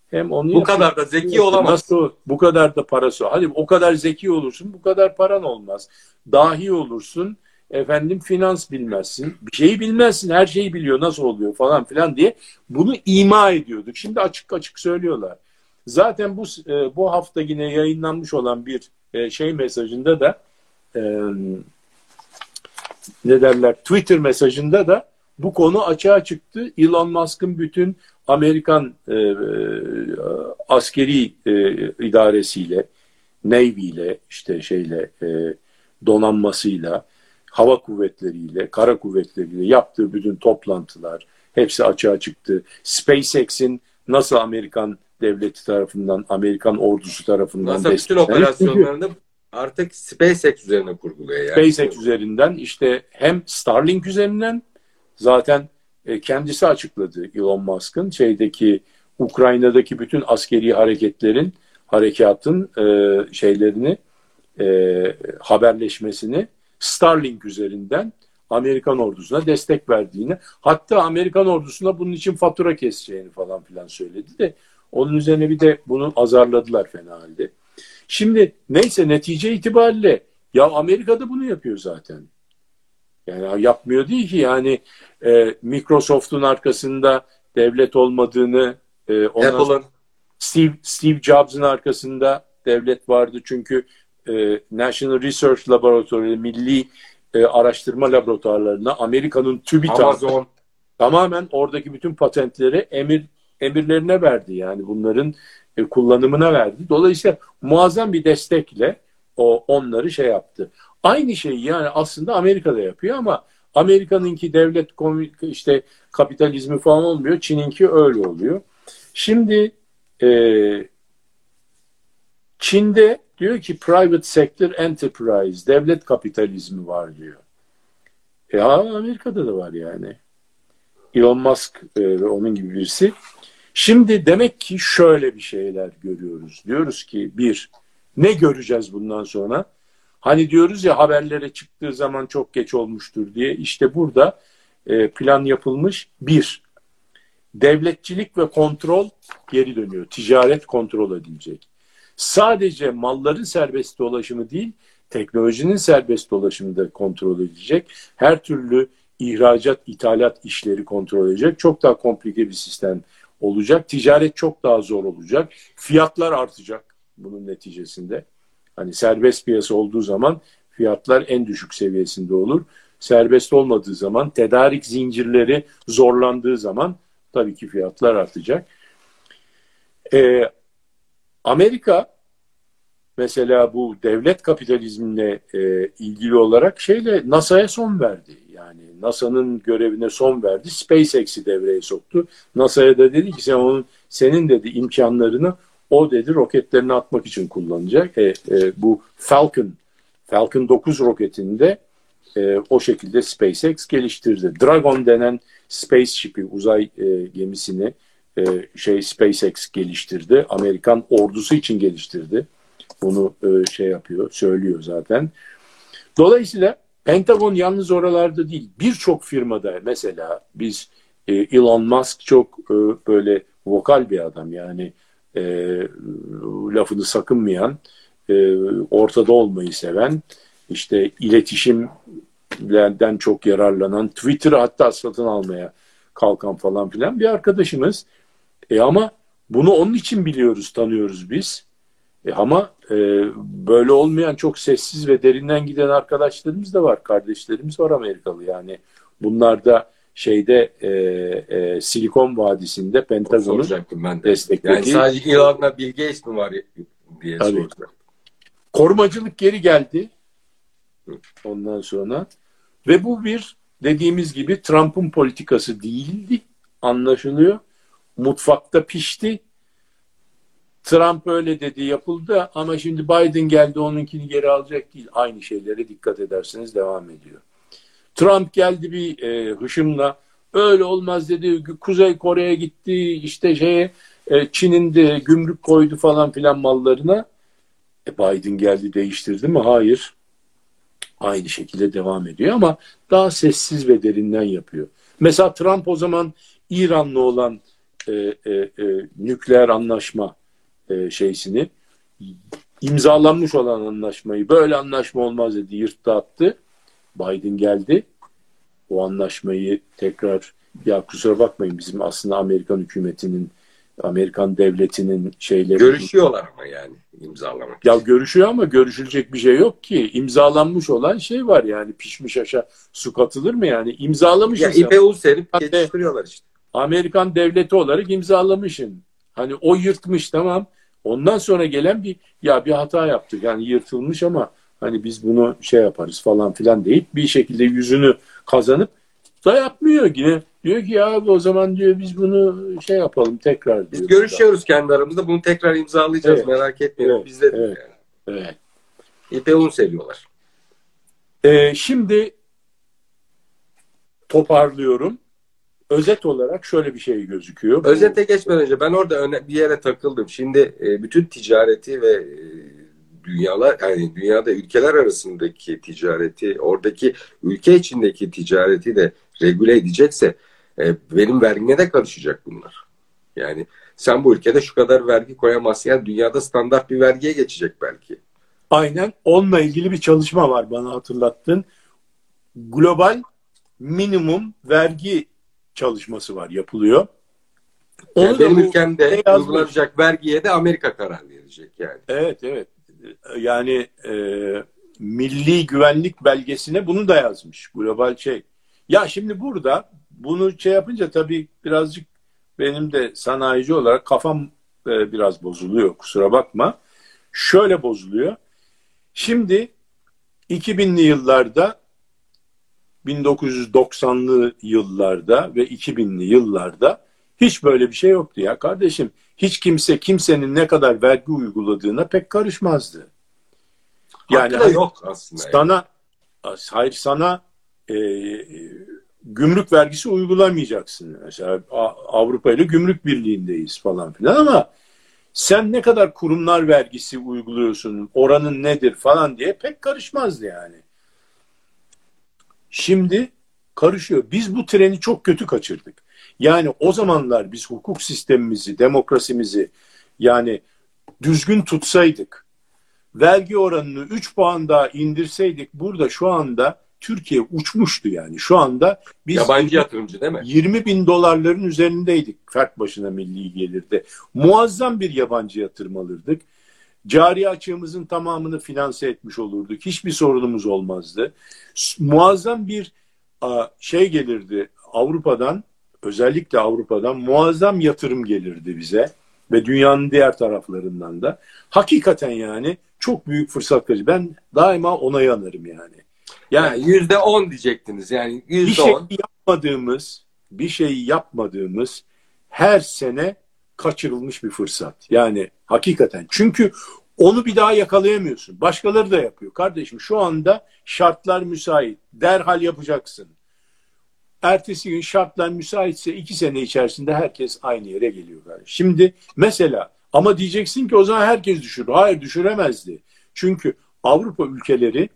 hem onu bu kadar da zeki olamaz. Nasıl bu kadar da parası. Hadi o kadar zeki olursun, bu kadar paran olmaz. Dahi olursun, efendim finans bilmezsin, bir şeyi bilmezsin, her şeyi biliyor, nasıl oluyor falan filan diye bunu ima ediyorduk. Şimdi açık açık söylüyorlar. Zaten bu e, bu hafta yine yayınlanmış olan bir e, şey mesajında da e, ne derler Twitter mesajında da bu konu açığa çıktı. Elon Musk'ın bütün Amerikan e, e, askeri e, idaresiyle, Navy ile işte şeyle e, donanmasıyla, hava kuvvetleriyle, kara kuvvetleriyle yaptığı bütün toplantılar hepsi açığa çıktı. SpaceX'in nasıl Amerikan devleti tarafından, Amerikan ordusu tarafından NASA bütün operasyonlarını artık SpaceX üzerine kurguluyor. Yani. SpaceX üzerinden işte hem Starlink üzerinden zaten e, kendisi açıkladı Elon Musk'ın şeydeki Ukrayna'daki bütün askeri hareketlerin harekatın e, şeylerini e, haberleşmesini Starlink üzerinden Amerikan ordusuna destek verdiğini hatta Amerikan ordusuna bunun için fatura keseceğini falan filan söyledi de onun üzerine bir de bunu azarladılar fena halde. Şimdi neyse netice itibariyle ya Amerika'da bunu yapıyor zaten. Yani yapmıyor değil ki yani e, Microsoft'un arkasında devlet olmadığını e, Steve, Steve Jobs'ın arkasında devlet vardı. Çünkü e, National Research Laboratory, milli e, araştırma laboratuvarlarına Amerika'nın TÜBİTAK Amazon. tamamen oradaki bütün patentleri emir emirlerine verdi. Yani bunların e, kullanımına verdi. Dolayısıyla muazzam bir destekle o onları şey yaptı. Aynı şeyi yani aslında Amerika'da yapıyor ama Amerika'nınki devlet işte kapitalizmi falan olmuyor. Çin'inki öyle oluyor. Şimdi e, Çin'de diyor ki private sector enterprise, devlet kapitalizmi var diyor. E Amerika'da da var yani. Elon Musk e, ve onun gibi birisi. Şimdi demek ki şöyle bir şeyler görüyoruz. Diyoruz ki bir, ne göreceğiz bundan sonra? Hani diyoruz ya haberlere çıktığı zaman çok geç olmuştur diye. İşte burada e, plan yapılmış. Bir, devletçilik ve kontrol geri dönüyor. Ticaret kontrol edilecek. Sadece malların serbest dolaşımı değil, teknolojinin serbest dolaşımı da kontrol edilecek. Her türlü ihracat, ithalat işleri kontrol edecek. Çok daha komplike bir sistem olacak. Ticaret çok daha zor olacak. Fiyatlar artacak bunun neticesinde. Hani serbest piyasa olduğu zaman fiyatlar en düşük seviyesinde olur. Serbest olmadığı zaman, tedarik zincirleri zorlandığı zaman tabii ki fiyatlar artacak. Ee, Amerika mesela bu devlet kapitalizmine e, ilgili olarak şeyle NASA'ya son verdi. Yani NASA'nın görevine son verdi. SpaceX'i devreye soktu. NASA'ya da dedi ki sen onun senin dedi imkanlarını o dedi roketlerini atmak için kullanacak. E, e, bu Falcon Falcon 9 roketinde e, o şekilde SpaceX geliştirdi. Dragon denen spaceship'i uzay e, gemisini e, şey SpaceX geliştirdi. Amerikan ordusu için geliştirdi. Bunu e, şey yapıyor, söylüyor zaten. Dolayısıyla Pentagon yalnız oralarda değil. Birçok firmada mesela biz e, Elon Musk çok e, böyle vokal bir adam yani e, lafını sakınmayan, e, ortada olmayı seven, işte iletişimlerden çok yararlanan, Twitter'ı hatta satın almaya kalkan falan filan bir arkadaşımız. E ama bunu onun için biliyoruz, tanıyoruz biz. E ama e, böyle olmayan çok sessiz ve derinden giden arkadaşlarımız da var. Kardeşlerimiz var Amerikalı yani. Bunlar da şeyde e, e, Silikon Vadisi'nde Pentagon'un desteklediği. Yani sadece Elon'la Bill Gates mi var diye Tabii. sordular. Korumacılık geri geldi ondan sonra ve bu bir dediğimiz gibi Trump'ın politikası değildi anlaşılıyor. Mutfakta pişti Trump öyle dedi yapıldı ama şimdi Biden geldi onunkini geri alacak değil. Aynı şeylere dikkat ederseniz devam ediyor. Trump geldi bir e, hışımla öyle olmaz dedi. Kuzey Kore'ye gitti işte şeye e, Çin'in de gümrük koydu falan filan mallarına. E, Biden geldi değiştirdi mi? Hayır. Aynı şekilde devam ediyor ama daha sessiz ve derinden yapıyor. Mesela Trump o zaman İran'la olan e, e, e, nükleer anlaşma e, şeysini imzalanmış olan anlaşmayı böyle anlaşma olmaz dedi yırttı attı. Biden geldi. O anlaşmayı tekrar ya kusura bakmayın bizim aslında Amerikan hükümetinin Amerikan devletinin şeyleri görüşüyorlar ama yani imzalamak. Ya görüşüyor ama görüşülecek bir şey yok ki. İmzalanmış olan şey var yani pişmiş aşağı su katılır mı yani? İmzalamışsın. Ya ipe un serip geçiştiriyorlar işte. Amerikan devleti olarak imzalamışsın. Hani o yırtmış tamam. Ondan sonra gelen bir ya bir hata yaptık yani yırtılmış ama hani biz bunu şey yaparız falan filan deyip bir şekilde yüzünü kazanıp da yapmıyor yine. Diyor ki ya o zaman diyor biz bunu şey yapalım tekrar diyor. Biz görüşüyoruz da. kendi aramızda bunu tekrar imzalayacağız evet. merak etmeyin evet. bizde evet. yani. Evet. İpe un seviyorlar. Ee, şimdi toparlıyorum özet olarak şöyle bir şey gözüküyor. Özete geçmeden önce ben orada bir yere takıldım. Şimdi e, bütün ticareti ve e, dünyalar yani dünyada ülkeler arasındaki ticareti, oradaki ülke içindeki ticareti de regüle edecekse e, benim vergime de karışacak bunlar. Yani sen bu ülkede şu kadar vergi koyamazsın. Yani dünyada standart bir vergiye geçecek belki. Aynen. Onunla ilgili bir çalışma var bana hatırlattın. Global minimum vergi çalışması var, yapılıyor. Onu yani benim ülkemde uygulanacak vergiye de Amerika karar verecek yani. Evet evet. Yani e, milli güvenlik belgesine bunu da yazmış global şey. Ya şimdi burada bunu şey yapınca tabii birazcık benim de sanayici olarak kafam e, biraz bozuluyor kusura bakma. Şöyle bozuluyor. Şimdi 2000'li yıllarda 1990'lı yıllarda ve 2000'li yıllarda hiç böyle bir şey yoktu ya kardeşim. Hiç kimse kimsenin ne kadar vergi uyguladığına pek karışmazdı. Yani Hakkı yok aslında. Sana yani. hayır sana e, gümrük vergisi uygulamayacaksın. Mesela Avrupa ile gümrük birliğindeyiz falan filan ama sen ne kadar kurumlar vergisi uyguluyorsun, oranın nedir falan diye pek karışmazdı yani. Şimdi karışıyor. Biz bu treni çok kötü kaçırdık. Yani o zamanlar biz hukuk sistemimizi, demokrasimizi yani düzgün tutsaydık, vergi oranını 3 puan daha indirseydik burada şu anda Türkiye uçmuştu yani. Şu anda biz yabancı yatırımcı değil mi? 20 bin dolarların üzerindeydik fert başına milli gelirde. Muazzam bir yabancı yatırım alırdık. Cari açığımızın tamamını finanse etmiş olurduk. Hiçbir sorunumuz olmazdı. Muazzam bir şey gelirdi Avrupa'dan, özellikle Avrupa'dan muazzam yatırım gelirdi bize ve dünyanın diğer taraflarından da. Hakikaten yani çok büyük fırsat verici. Ben daima ona yanarım yani. Yani yüzde on diyecektiniz yani yüzde bir şey yapmadığımız, bir şey yapmadığımız her sene kaçırılmış bir fırsat. Yani hakikaten. Çünkü onu bir daha yakalayamıyorsun. Başkaları da yapıyor. Kardeşim şu anda şartlar müsait. Derhal yapacaksın. Ertesi gün şartlar müsaitse iki sene içerisinde herkes aynı yere geliyor. Yani. Şimdi mesela ama diyeceksin ki o zaman herkes düşürür. Hayır düşüremezdi. Çünkü Avrupa ülkeleri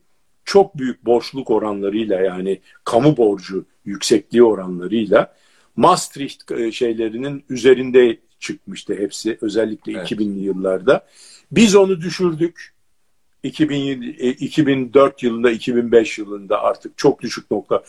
çok büyük borçluk oranlarıyla yani kamu borcu yüksekliği oranlarıyla Maastricht e, şeylerinin üzerinde çıkmıştı hepsi özellikle evet. 2000'li yıllarda. Biz onu düşürdük. 2000, 2004 e, yılında 2005 yılında artık çok düşük nokta.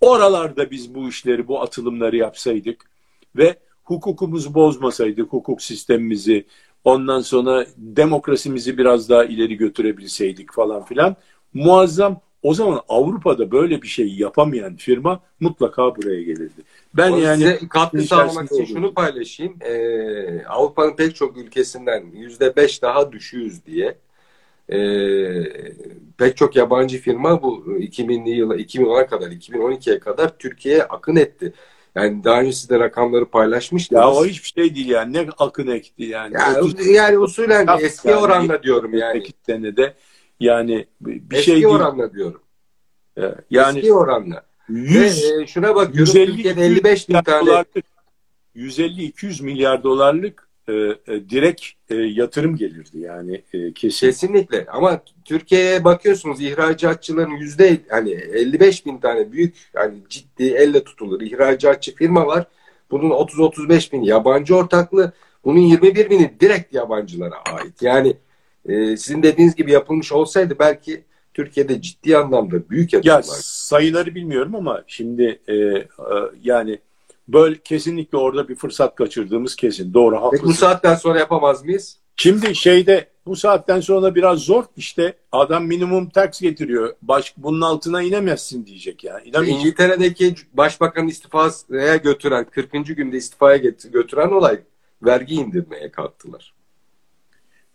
Oralarda biz bu işleri bu atılımları yapsaydık ve hukukumuzu bozmasaydık hukuk sistemimizi ondan sonra demokrasimizi biraz daha ileri götürebilseydik falan filan muazzam o zaman Avrupa'da böyle bir şey yapamayan firma mutlaka buraya gelirdi. Ben o yani size katkı sağlamak için şunu paylaşayım. Ee, Avrupa'nın pek çok ülkesinden yüzde beş daha düşüyoruz diye ee, pek çok yabancı firma bu 2000'li yıla 2010'a kadar 2012'ye kadar Türkiye'ye akın etti. Yani daha önce siz de rakamları paylaşmıştınız. Ya o hiçbir şey değil yani. Ne akın ekti yani. Ya, 30, yani usulen eski yani, oranla diyorum yani. senede yani bir eski şey Eski oranla diyorum. Yani eski oranla. 100, Ve, e, şuna bakıyorum 150, Türkiye'de 55 bin tane 150-200 milyar dolarlık e, e, direkt e, yatırım gelirdi yani e, kesin. Kesinlikle ama Türkiye'ye bakıyorsunuz ihracatçıların yüzde hani 55 bin tane büyük hani ciddi elle tutulur ihracatçı firma var. Bunun 30-35 bin yabancı ortaklı. Bunun 21 bini direkt yabancılara ait. Yani e, sizin dediğiniz gibi yapılmış olsaydı belki Türkiye'de ciddi anlamda büyük yatırımlar. Ya sayıları bilmiyorum ama şimdi e, e, yani böyle kesinlikle orada bir fırsat kaçırdığımız kesin. Doğru haklısın. Bu saatten sonra yapamaz mıyız? Şimdi şeyde bu saatten sonra biraz zor işte adam minimum tax getiriyor. Baş, bunun altına inemezsin diyecek ya. Yani. İngiltere'deki başbakan istifaya götüren 40. günde istifaya götüren olay vergi indirmeye kalktılar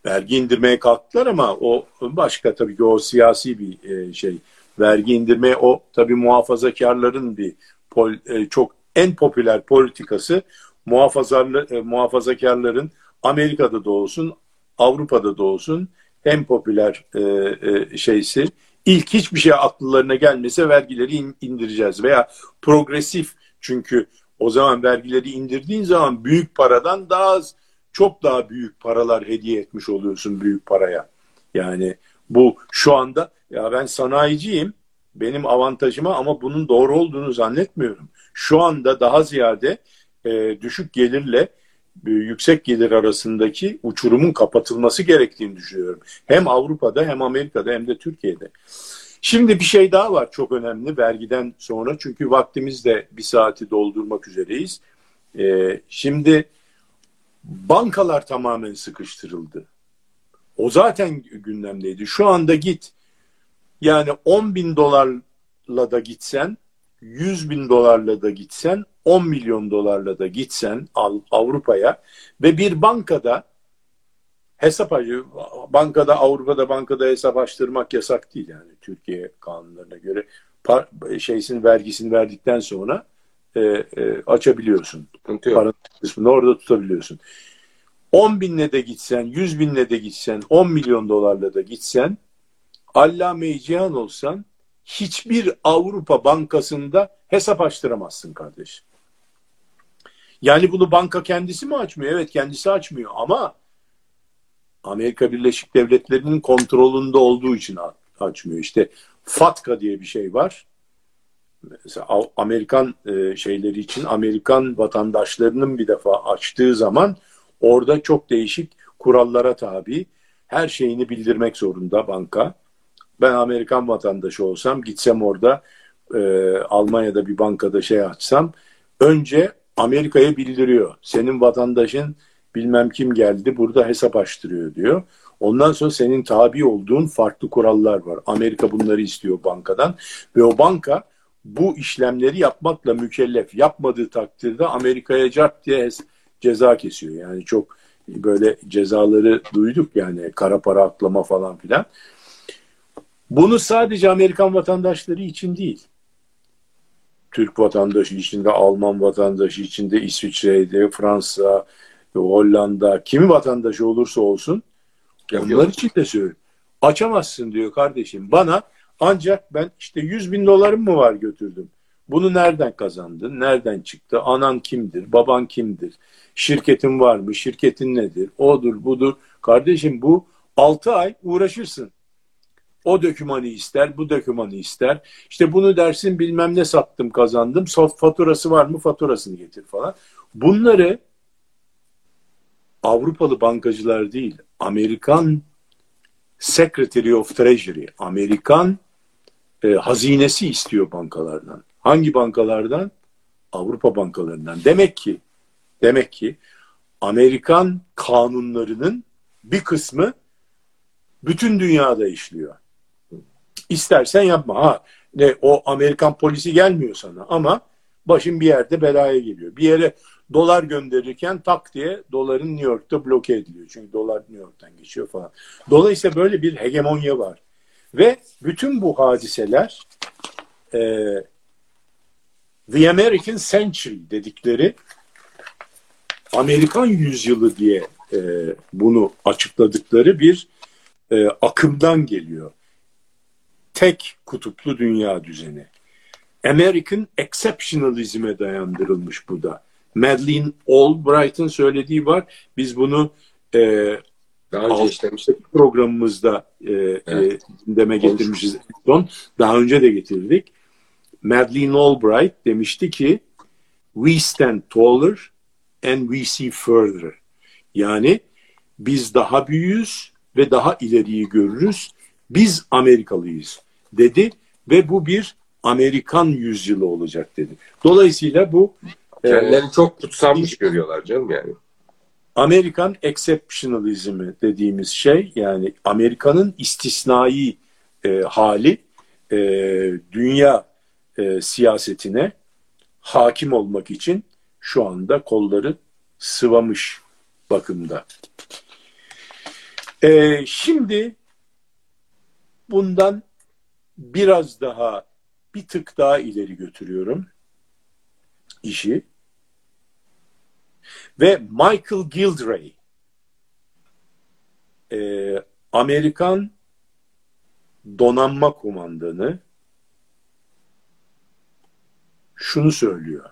vergi indirmeye kalktılar ama o başka tabii ki o siyasi bir e, şey. Vergi indirmeye o tabii muhafazakarların bir pol, e, çok en popüler politikası muhafazarlı, e, muhafazakarların Amerika'da da olsun Avrupa'da da olsun en popüler şeysi. İlk hiçbir şey akıllarına gelmese vergileri in, indireceğiz veya progresif çünkü o zaman vergileri indirdiğin zaman büyük paradan daha az çok daha büyük paralar hediye etmiş oluyorsun büyük paraya. Yani bu şu anda ya ben sanayiciyim benim avantajıma ama bunun doğru olduğunu zannetmiyorum. Şu anda daha ziyade e, düşük gelirle e, yüksek gelir arasındaki uçurumun kapatılması gerektiğini düşünüyorum. Hem Avrupa'da hem Amerika'da hem de Türkiye'de. Şimdi bir şey daha var çok önemli vergiden sonra çünkü vaktimiz de bir saati doldurmak üzereyiz. E, şimdi bankalar tamamen sıkıştırıldı. O zaten gündemdeydi. Şu anda git yani 10 bin dolarla da gitsen 100 bin dolarla da gitsen 10 milyon dolarla da gitsen Avrupa'ya ve bir bankada hesap. Bankada Avrupa'da bankada hesap açtırmak yasak değil yani Türkiye kanunlarına göre. Par, şeysin vergisini verdikten sonra e, e, açabiliyorsun. Paranın kısmını orada tutabiliyorsun. 10 binle de gitsen, 100 binle de gitsen, 10 milyon dolarla da gitsen, allame cihan olsan hiçbir Avrupa bankasında hesap açtıramazsın kardeşim. Yani bunu banka kendisi mi açmıyor? Evet kendisi açmıyor ama Amerika Birleşik Devletleri'nin kontrolünde olduğu için açmıyor. İşte FATCA diye bir şey var. Mesela Amerikan e, şeyleri için Amerikan vatandaşlarının bir defa açtığı zaman orada çok değişik kurallara tabi. Her şeyini bildirmek zorunda banka. Ben Amerikan vatandaşı olsam gitsem orada e, Almanya'da bir bankada şey açsam önce Amerika'ya bildiriyor. Senin vatandaşın bilmem kim geldi burada hesap açtırıyor diyor. Ondan sonra senin tabi olduğun farklı kurallar var. Amerika bunları istiyor bankadan ve o banka bu işlemleri yapmakla mükellef. Yapmadığı takdirde Amerika'ya cart diye ceza kesiyor. Yani çok böyle cezaları duyduk yani kara para aklama falan filan. Bunu sadece Amerikan vatandaşları için değil. Türk vatandaşı içinde, Alman vatandaşı içinde, İsviçre'de, Fransa, Hollanda, kimi vatandaşı olursa olsun onlar için de söylüyor. Açamazsın diyor kardeşim. Bana ancak ben işte 100 bin dolarım mı var götürdüm. Bunu nereden kazandın? Nereden çıktı? Anan kimdir? Baban kimdir? Şirketin var mı? Şirketin nedir? Odur budur. Kardeşim bu 6 ay uğraşırsın. O dökümanı ister, bu dökümanı ister. İşte bunu dersin bilmem ne sattım kazandım. Soft faturası var mı? Faturasını getir falan. Bunları Avrupalı bankacılar değil, Amerikan Secretary of Treasury, Amerikan e, hazinesi istiyor bankalardan. Hangi bankalardan? Avrupa bankalarından. Demek ki demek ki Amerikan kanunlarının bir kısmı bütün dünyada işliyor. İstersen yapma. Ha, ne o Amerikan polisi gelmiyor sana ama başın bir yerde belaya geliyor. Bir yere dolar gönderirken tak diye doların New York'ta bloke ediliyor. Çünkü dolar New York'tan geçiyor falan. Dolayısıyla böyle bir hegemonya var. Ve bütün bu hadiseler e, The American Century dedikleri Amerikan yüzyılı diye e, bunu açıkladıkları bir e, akımdan geliyor. Tek kutuplu dünya düzeni. American Exceptionalism'e dayandırılmış bu da. Madeleine Albright'ın söylediği var. Biz bunu e, daha önce işlemiştik. Programımızda e, e evet. e, deme getirmişiz. Son. Daha önce de getirdik. Madeleine Albright demişti ki we stand taller and we see further. Yani biz daha büyüğüz ve daha ileriyi görürüz. Biz Amerikalıyız dedi ve bu bir Amerikan yüzyılı olacak dedi. Dolayısıyla bu Kendilerini e, çok kutsanmış görüyorlar canım yani. Amerikan exceptionalizmi dediğimiz şey yani Amerika'nın istisnai e, hali e, dünya e, siyasetine hakim olmak için şu anda kolları sıvamış bakımda. E, şimdi bundan biraz daha bir tık daha ileri götürüyorum işi. Ve Michael Gildray e, Amerikan donanma kumandanı şunu söylüyor.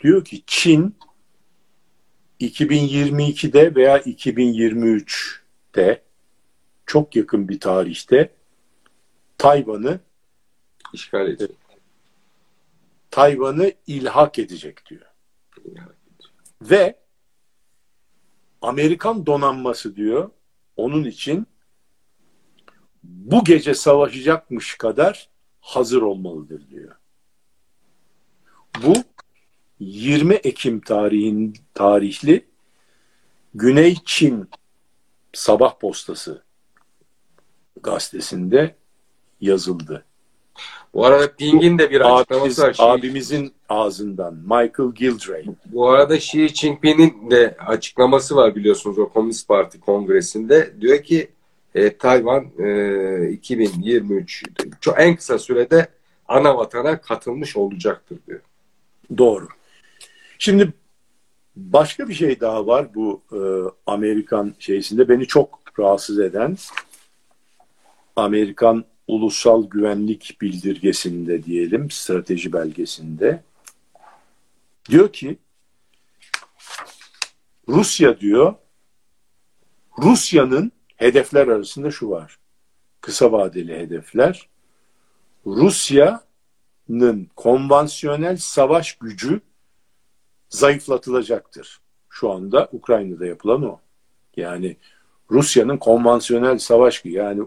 Diyor ki Çin 2022'de veya 2023'te çok yakın bir tarihte Tayvan'ı işgal edecek. Tayvan'ı ilhak edecek diyor. Ve Amerikan donanması diyor onun için bu gece savaşacakmış kadar hazır olmalıdır diyor. Bu 20 Ekim tarihin tarihli Güney Çin Sabah Postası gazetesinde yazıldı. Bu arada Pink'in de bir açıklaması var. Abimizin ağzından Michael Gildray. Bu arada Xi Jinping'in de açıklaması var biliyorsunuz o Komünist Parti kongresinde. Diyor ki e, Tayvan e, 2023 çok en kısa sürede ana vatana katılmış olacaktır diyor. Doğru. Şimdi başka bir şey daha var bu e, Amerikan şeysinde beni çok rahatsız eden Amerikan ulusal güvenlik bildirgesinde diyelim, strateji belgesinde diyor ki Rusya diyor Rusya'nın hedefler arasında şu var. Kısa vadeli hedefler. Rusya'nın konvansiyonel savaş gücü zayıflatılacaktır. Şu anda Ukrayna'da yapılan o. Yani Rusya'nın konvansiyonel savaş gücü yani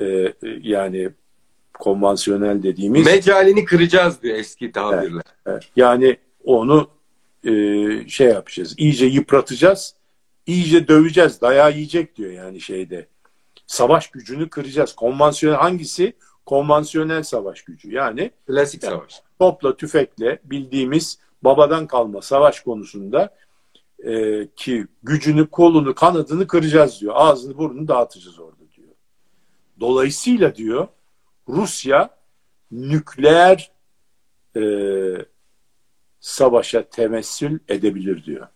e, yani konvansiyonel dediğimiz mecalini kıracağız diyor eski tabirle. Evet, evet. Yani onu e, şey yapacağız. iyice yıpratacağız. iyice döveceğiz. Dayağı yiyecek diyor yani şeyde. Savaş gücünü kıracağız. Konvansiyonel hangisi? Konvansiyonel savaş gücü. Yani klasik yani, savaş. Topla tüfekle bildiğimiz babadan kalma savaş konusunda e, ki gücünü, kolunu, kanadını kıracağız diyor. Ağzını, burnunu dağıtacağız orada. Dolayısıyla diyor Rusya nükleer e, savaşa temessül edebilir diyor.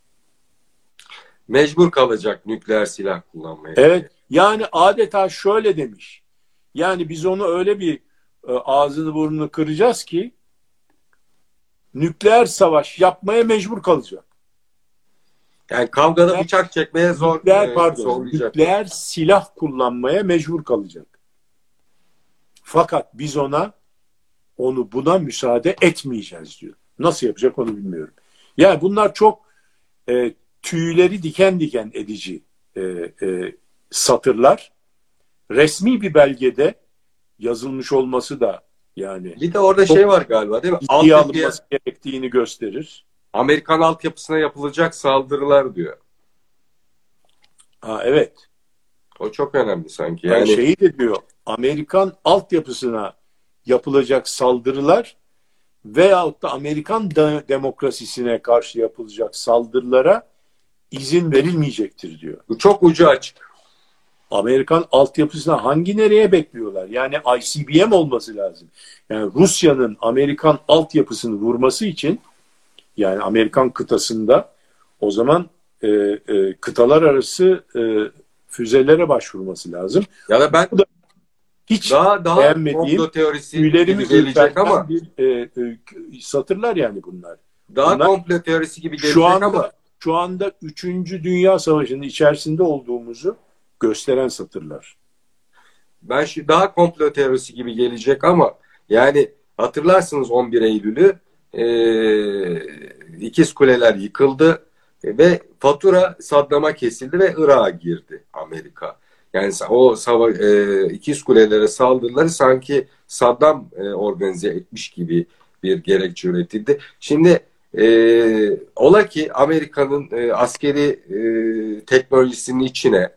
Mecbur kalacak nükleer silah kullanmaya. Evet. Yani adeta şöyle demiş. Yani biz onu öyle bir e, ağzını burnunu kıracağız ki nükleer savaş yapmaya mecbur kalacak. Yani kavgada nükleer, bıçak çekmeye zor. Nükleer, e, pardon, nükleer silah kullanmaya mecbur kalacak. Fakat biz ona onu buna müsaade etmeyeceğiz diyor. Nasıl yapacak onu bilmiyorum. Yani bunlar çok e, tüyleri diken diken edici e, e, satırlar. Resmi bir belgede yazılmış olması da yani bir de orada şey var galiba değil mi? Altyapıya alınması gerektiğini gösterir. Amerikan altyapısına yapılacak saldırılar diyor. Ha evet. O çok önemli sanki. Yani, yani şeyi de diyor. Amerikan altyapısına yapılacak saldırılar veyahut da Amerikan de demokrasisine karşı yapılacak saldırılara izin verilmeyecektir diyor. Bu çok ucu açık. Amerikan altyapısına hangi nereye bekliyorlar? Yani ICBM olması lazım. Yani Rusya'nın Amerikan altyapısını vurması için yani Amerikan kıtasında o zaman e, e, kıtalar arası e, füzelere başvurması lazım. Ya da ben Bu da hiç daha daha beğenmediğim teorisi gibi gelecek ama bir, e, e, satırlar yani bunlar. Daha bunlar, komplo teorisi gibi gelecek şu anda, ama şu anda 3. Dünya Savaşı'nın içerisinde olduğumuzu gösteren satırlar. Ben şu daha komplo teorisi gibi gelecek ama yani hatırlarsınız 11 Eylül'ü e, ikiz kuleler yıkıldı ve fatura Saddam'a kesildi ve Irak'a girdi Amerika. Yani o sava e, ikiz kulelere saldırıları sanki Saddam e, organize etmiş gibi bir gerekçe üretildi. Şimdi e, ola ki Amerika'nın e, askeri e, teknolojisinin içine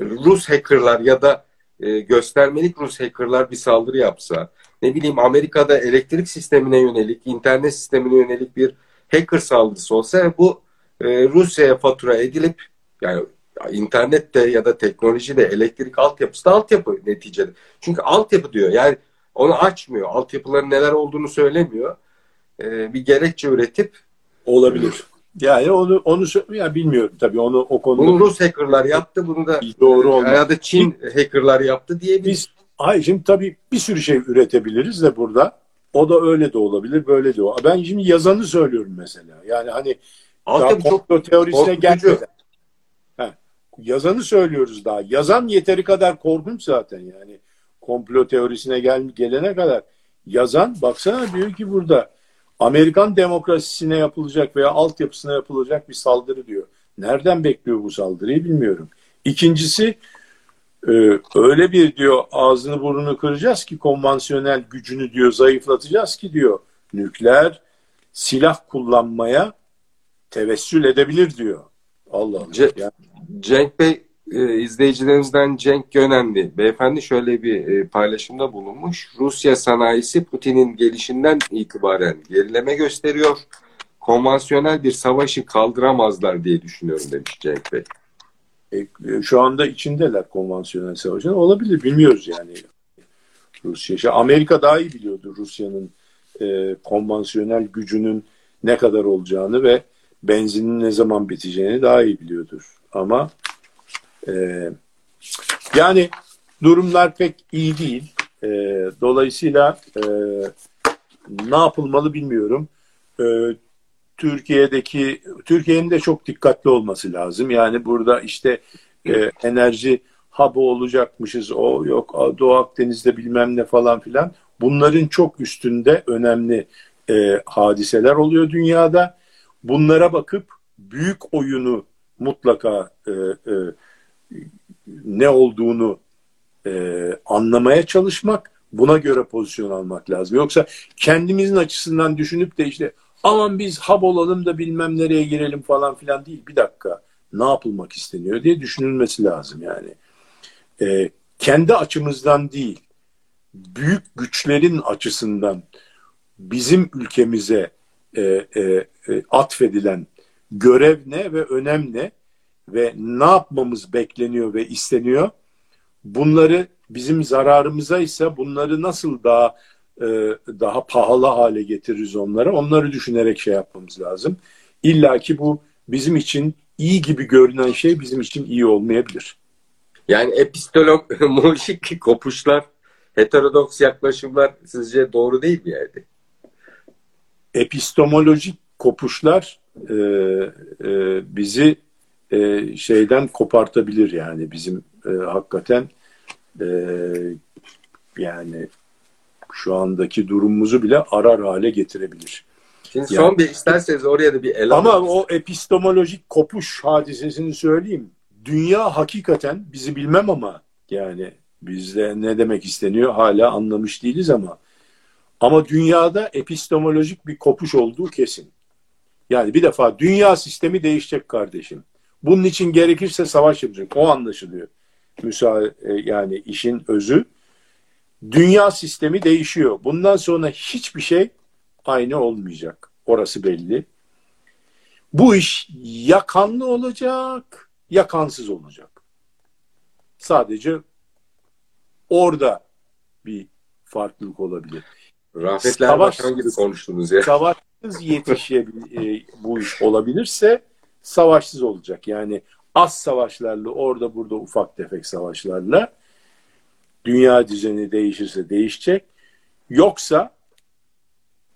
Rus hackerlar ya da e, göstermelik Rus hackerlar bir saldırı yapsa, ne bileyim Amerika'da elektrik sistemine yönelik, internet sistemine yönelik bir hacker saldırısı olsa bu e, Rusya'ya fatura edilip yani internette ya da teknolojide elektrik altyapısı da altyapı neticede. Çünkü altyapı diyor. Yani onu açmıyor. Altyapıların neler olduğunu söylemiyor. Ee, bir gerekçe üretip olabilir. Yani onu onu ya bilmiyorum tabii onu o konuda. Bunu Rus hackerlar yaptı. Bunu da doğru olmaz. Ya da Çin hackerlar yaptı diye biz Hayır şimdi tabii bir sürü şey üretebiliriz de burada. O da öyle de olabilir, böyle de o. Ben şimdi yazanı söylüyorum mesela. Yani hani Altyapı çok teorisine gelmeden yazanı söylüyoruz daha. Yazan yeteri kadar korkunç zaten yani. Komplo teorisine gel, gelene kadar. Yazan baksana diyor ki burada Amerikan demokrasisine yapılacak veya altyapısına yapılacak bir saldırı diyor. Nereden bekliyor bu saldırıyı bilmiyorum. İkincisi e, öyle bir diyor ağzını burnunu kıracağız ki konvansiyonel gücünü diyor zayıflatacağız ki diyor nükleer silah kullanmaya tevessül edebilir diyor. Allah Allah. Ce yani Cenk Bey e, izleyicilerimizden Cenk Gönenli. Beyefendi şöyle bir e, paylaşımda bulunmuş. Rusya sanayisi Putin'in gelişinden itibaren gerileme gösteriyor. Konvansiyonel bir savaşı kaldıramazlar diye düşünüyorum demiş Cenk Bey. E, şu anda içindeler konvansiyonel savaşın. Olabilir bilmiyoruz yani. Rusya. İşte Amerika daha iyi biliyordu Rusya'nın e, konvansiyonel gücünün ne kadar olacağını ve benzinin ne zaman biteceğini daha iyi biliyordur. Ama e, yani durumlar pek iyi değil. E, dolayısıyla e, ne yapılmalı bilmiyorum. E, Türkiye'deki Türkiye'nin de çok dikkatli olması lazım. Yani burada işte e, enerji hub'ı olacakmışız. O yok Doğu Akdeniz'de bilmem ne falan filan. Bunların çok üstünde önemli e, hadiseler oluyor dünyada. Bunlara bakıp büyük oyunu mutlaka e, e, ne olduğunu e, anlamaya çalışmak, buna göre pozisyon almak lazım. Yoksa kendimizin açısından düşünüp de işte aman biz hab olalım da bilmem nereye girelim falan filan değil. Bir dakika ne yapılmak isteniyor diye düşünülmesi lazım yani. E, kendi açımızdan değil, büyük güçlerin açısından bizim ülkemize e, e, e, atfedilen görev ne ve önem ne ve ne yapmamız bekleniyor ve isteniyor. Bunları bizim zararımıza ise bunları nasıl daha daha pahalı hale getiririz onları onları düşünerek şey yapmamız lazım. İlla ki bu bizim için iyi gibi görünen şey bizim için iyi olmayabilir. Yani epistemolojik *laughs* kopuşlar, heterodoks yaklaşımlar sizce doğru değil mi yani? Epistemolojik kopuşlar e, e, bizi e, şeyden kopartabilir yani bizim e, hakikaten e, yani şu andaki durumumuzu bile arar hale getirebilir. Şimdi yani, son bir isterseniz oraya da bir ele Ama o epistemolojik kopuş hadisesini söyleyeyim. Dünya hakikaten bizi bilmem ama yani bizde ne demek isteniyor hala anlamış değiliz ama ama dünyada epistemolojik bir kopuş olduğu kesin. Yani bir defa dünya sistemi değişecek kardeşim. Bunun için gerekirse savaş yapacak. O anlaşılıyor. Müsa e, yani işin özü. Dünya sistemi değişiyor. Bundan sonra hiçbir şey aynı olmayacak. Orası belli. Bu iş ya kanlı olacak ya kansız olacak. Sadece orada bir farklılık olabilir. Rafetler Savaş, Başkan gibi konuştunuz ya. Savaşsız yetişe e, bu iş olabilirse savaşsız olacak. Yani az savaşlarla orada burada ufak tefek savaşlarla dünya düzeni değişirse değişecek. Yoksa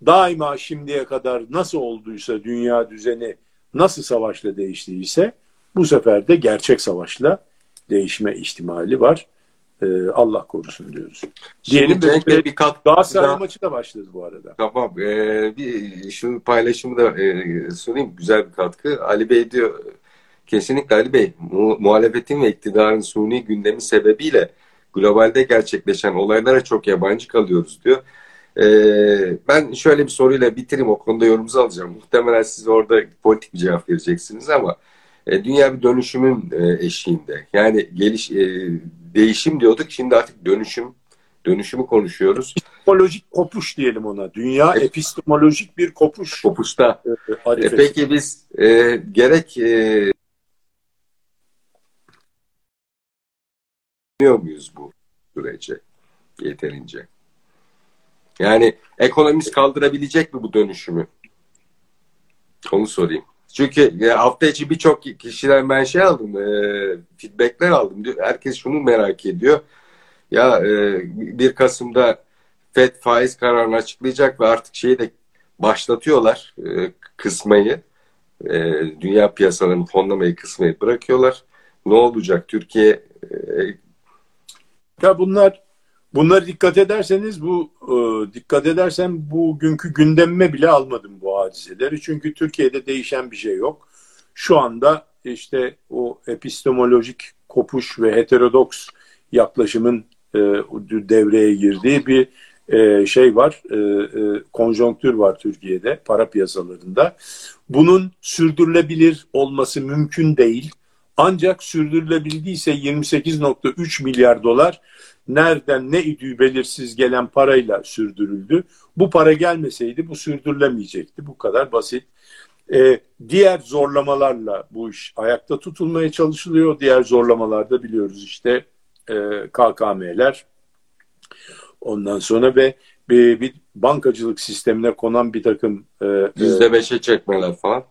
daima şimdiye kadar nasıl olduysa dünya düzeni nasıl savaşla değiştiyse bu sefer de gerçek savaşla değişme ihtimali var. Ee, Allah korusun diyoruz. Diyelim de bir kat Galatasaray daha... maçı da başladı bu arada. Tamam. Ee, bir şu paylaşımı da e, sunayım. Güzel bir katkı. Ali Bey diyor kesinlikle Ali Bey mu muhalefetin ve iktidarın suni gündemi sebebiyle globalde gerçekleşen olaylara çok yabancı kalıyoruz diyor. Ee, ben şöyle bir soruyla bitireyim o konuda yorumunuzu alacağım. Muhtemelen siz orada politik bir cevap vereceksiniz ama e, dünya bir dönüşümün e, eşiğinde. Yani geliş e, değişim diyorduk şimdi artık dönüşüm dönüşümü konuşuyoruz. Epistemolojik kopuş diyelim ona. Dünya e, epistemolojik bir kopuş. Kopuşta. E, e, peki biz e, gerek e, muyuz bu sürece yeterince? Yani ekonomist kaldırabilecek mi bu dönüşümü? Onu sorayım. Çünkü hafta içi birçok kişiden ben şey aldım, e, feedbackler aldım. Herkes şunu merak ediyor. Ya e, 1 Kasım'da FED faiz kararını açıklayacak ve artık şeyi de başlatıyorlar e, kısmayı. E, dünya piyasalarını fonlamayı kısmayı bırakıyorlar. Ne olacak? Türkiye e, ya bunlar Bunları dikkat ederseniz bu e, dikkat edersen bugünkü gündemime bile almadım bu hadiseleri. Çünkü Türkiye'de değişen bir şey yok. Şu anda işte o epistemolojik kopuş ve heterodoks yaklaşımın e, devreye girdiği bir e, şey var, e, e, konjonktür var Türkiye'de para piyasalarında. Bunun sürdürülebilir olması mümkün değil. Ancak sürdürülebildiyse 28.3 milyar dolar nereden ne idüğü belirsiz gelen parayla sürdürüldü. Bu para gelmeseydi bu sürdürülemeyecekti. Bu kadar basit. Ee, diğer zorlamalarla bu iş ayakta tutulmaya çalışılıyor. Diğer zorlamalarda biliyoruz işte e, KKM'ler ondan sonra ve bir, bir bankacılık sistemine konan bir takım e, yüzde beşe çekmeler falan.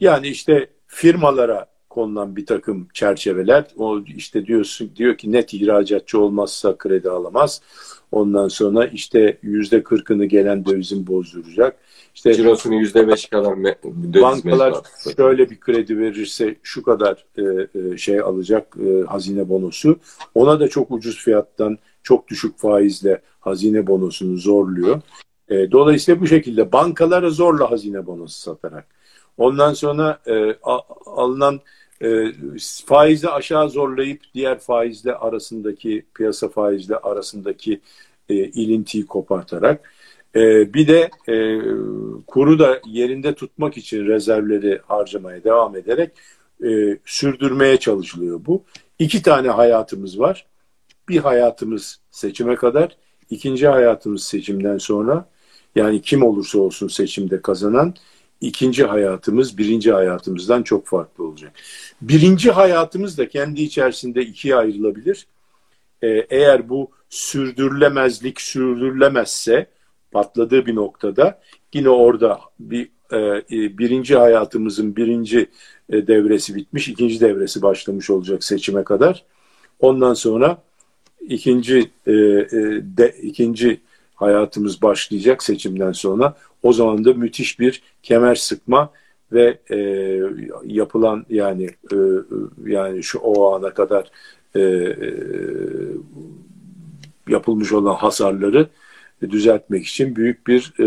Yani işte firmalara konulan bir takım çerçeveler. O işte diyorsun diyor ki net ihracatçı olmazsa kredi alamaz. Ondan sonra işte yüzde kırkını gelen dövizin bozduracak. İşte Cirosunun yüzde beş kadar döviz bankalar şöyle bir kredi verirse şu kadar e, e, şey alacak e, hazine bonosu. Ona da çok ucuz fiyattan çok düşük faizle hazine bonosunu zorluyor. E, dolayısıyla bu şekilde bankalara zorla hazine bonosu satarak. Ondan sonra e, alınan e, faizi aşağı zorlayıp diğer faizle arasındaki piyasa faizle arasındaki e, ilintiyi kopartarak e, bir de e, kuru da yerinde tutmak için rezervleri harcamaya devam ederek e, sürdürmeye çalışılıyor bu. İki tane hayatımız var. Bir hayatımız seçime kadar, ikinci hayatımız seçimden sonra. Yani kim olursa olsun seçimde kazanan ikinci hayatımız birinci hayatımızdan çok farklı olacak. Birinci hayatımız da kendi içerisinde ikiye ayrılabilir. Ee, eğer bu sürdürülemezlik sürdürülemezse patladığı bir noktada yine orada bir e, e birinci hayatımızın birinci e, devresi bitmiş, ikinci devresi başlamış olacak seçime kadar. Ondan sonra ikinci e, e, de, ikinci hayatımız başlayacak seçimden sonra. O zaman da müthiş bir kemer sıkma ve e, yapılan yani e, yani şu o ana kadar e, e, yapılmış olan hasarları düzeltmek için büyük bir e,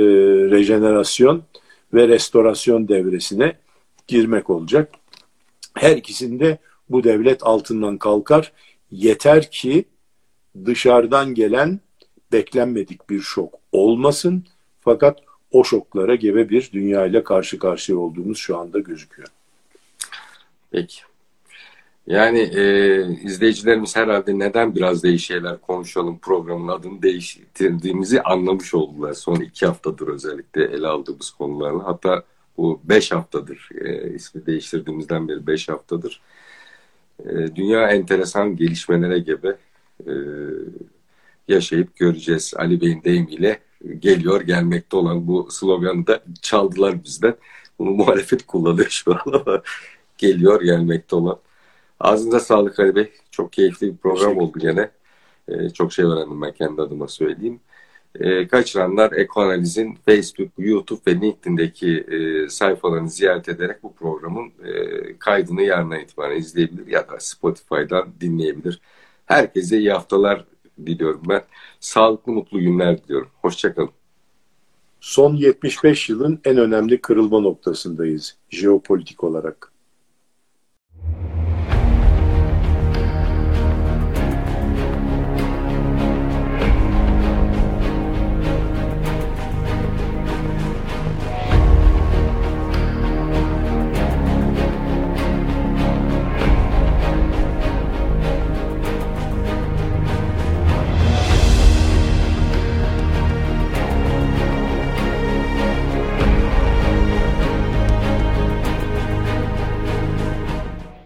rejenerasyon ve restorasyon devresine girmek olacak. Her ikisinde bu devlet altından kalkar. Yeter ki dışarıdan gelen beklenmedik bir şok olmasın. Fakat o şoklara gebe bir dünya ile karşı karşıya olduğumuz şu anda gözüküyor. Peki. Yani e, izleyicilerimiz herhalde neden biraz değişik şeyler konuşalım programın adını değiştirdiğimizi anlamış oldular. Son iki haftadır özellikle ele aldığımız konularla. Hatta bu beş haftadır e, ismi değiştirdiğimizden beri beş haftadır. E, dünya enteresan gelişmelere gebe. E, yaşayıp göreceğiz. Ali Bey'in deyimiyle geliyor gelmekte olan bu sloganı da çaldılar bizden. Bunu muhalefet kullanıyor şu an ama geliyor gelmekte olan. Ağzınıza sağlık Ali Bey. Çok keyifli bir program oldu gene. Ee, çok şey öğrendim ben kendi adıma söyleyeyim. Ee, kaçıranlar Ekoanaliz'in Facebook, YouTube ve LinkedIn'deki e, sayfalarını ziyaret ederek bu programın e, kaydını yarına itibaren izleyebilir ya da Spotify'dan dinleyebilir. Herkese iyi haftalar diliyorum ben. Sağlıklı, mutlu günler diliyorum. Hoşçakalın. Son 75 yılın en önemli kırılma noktasındayız jeopolitik olarak.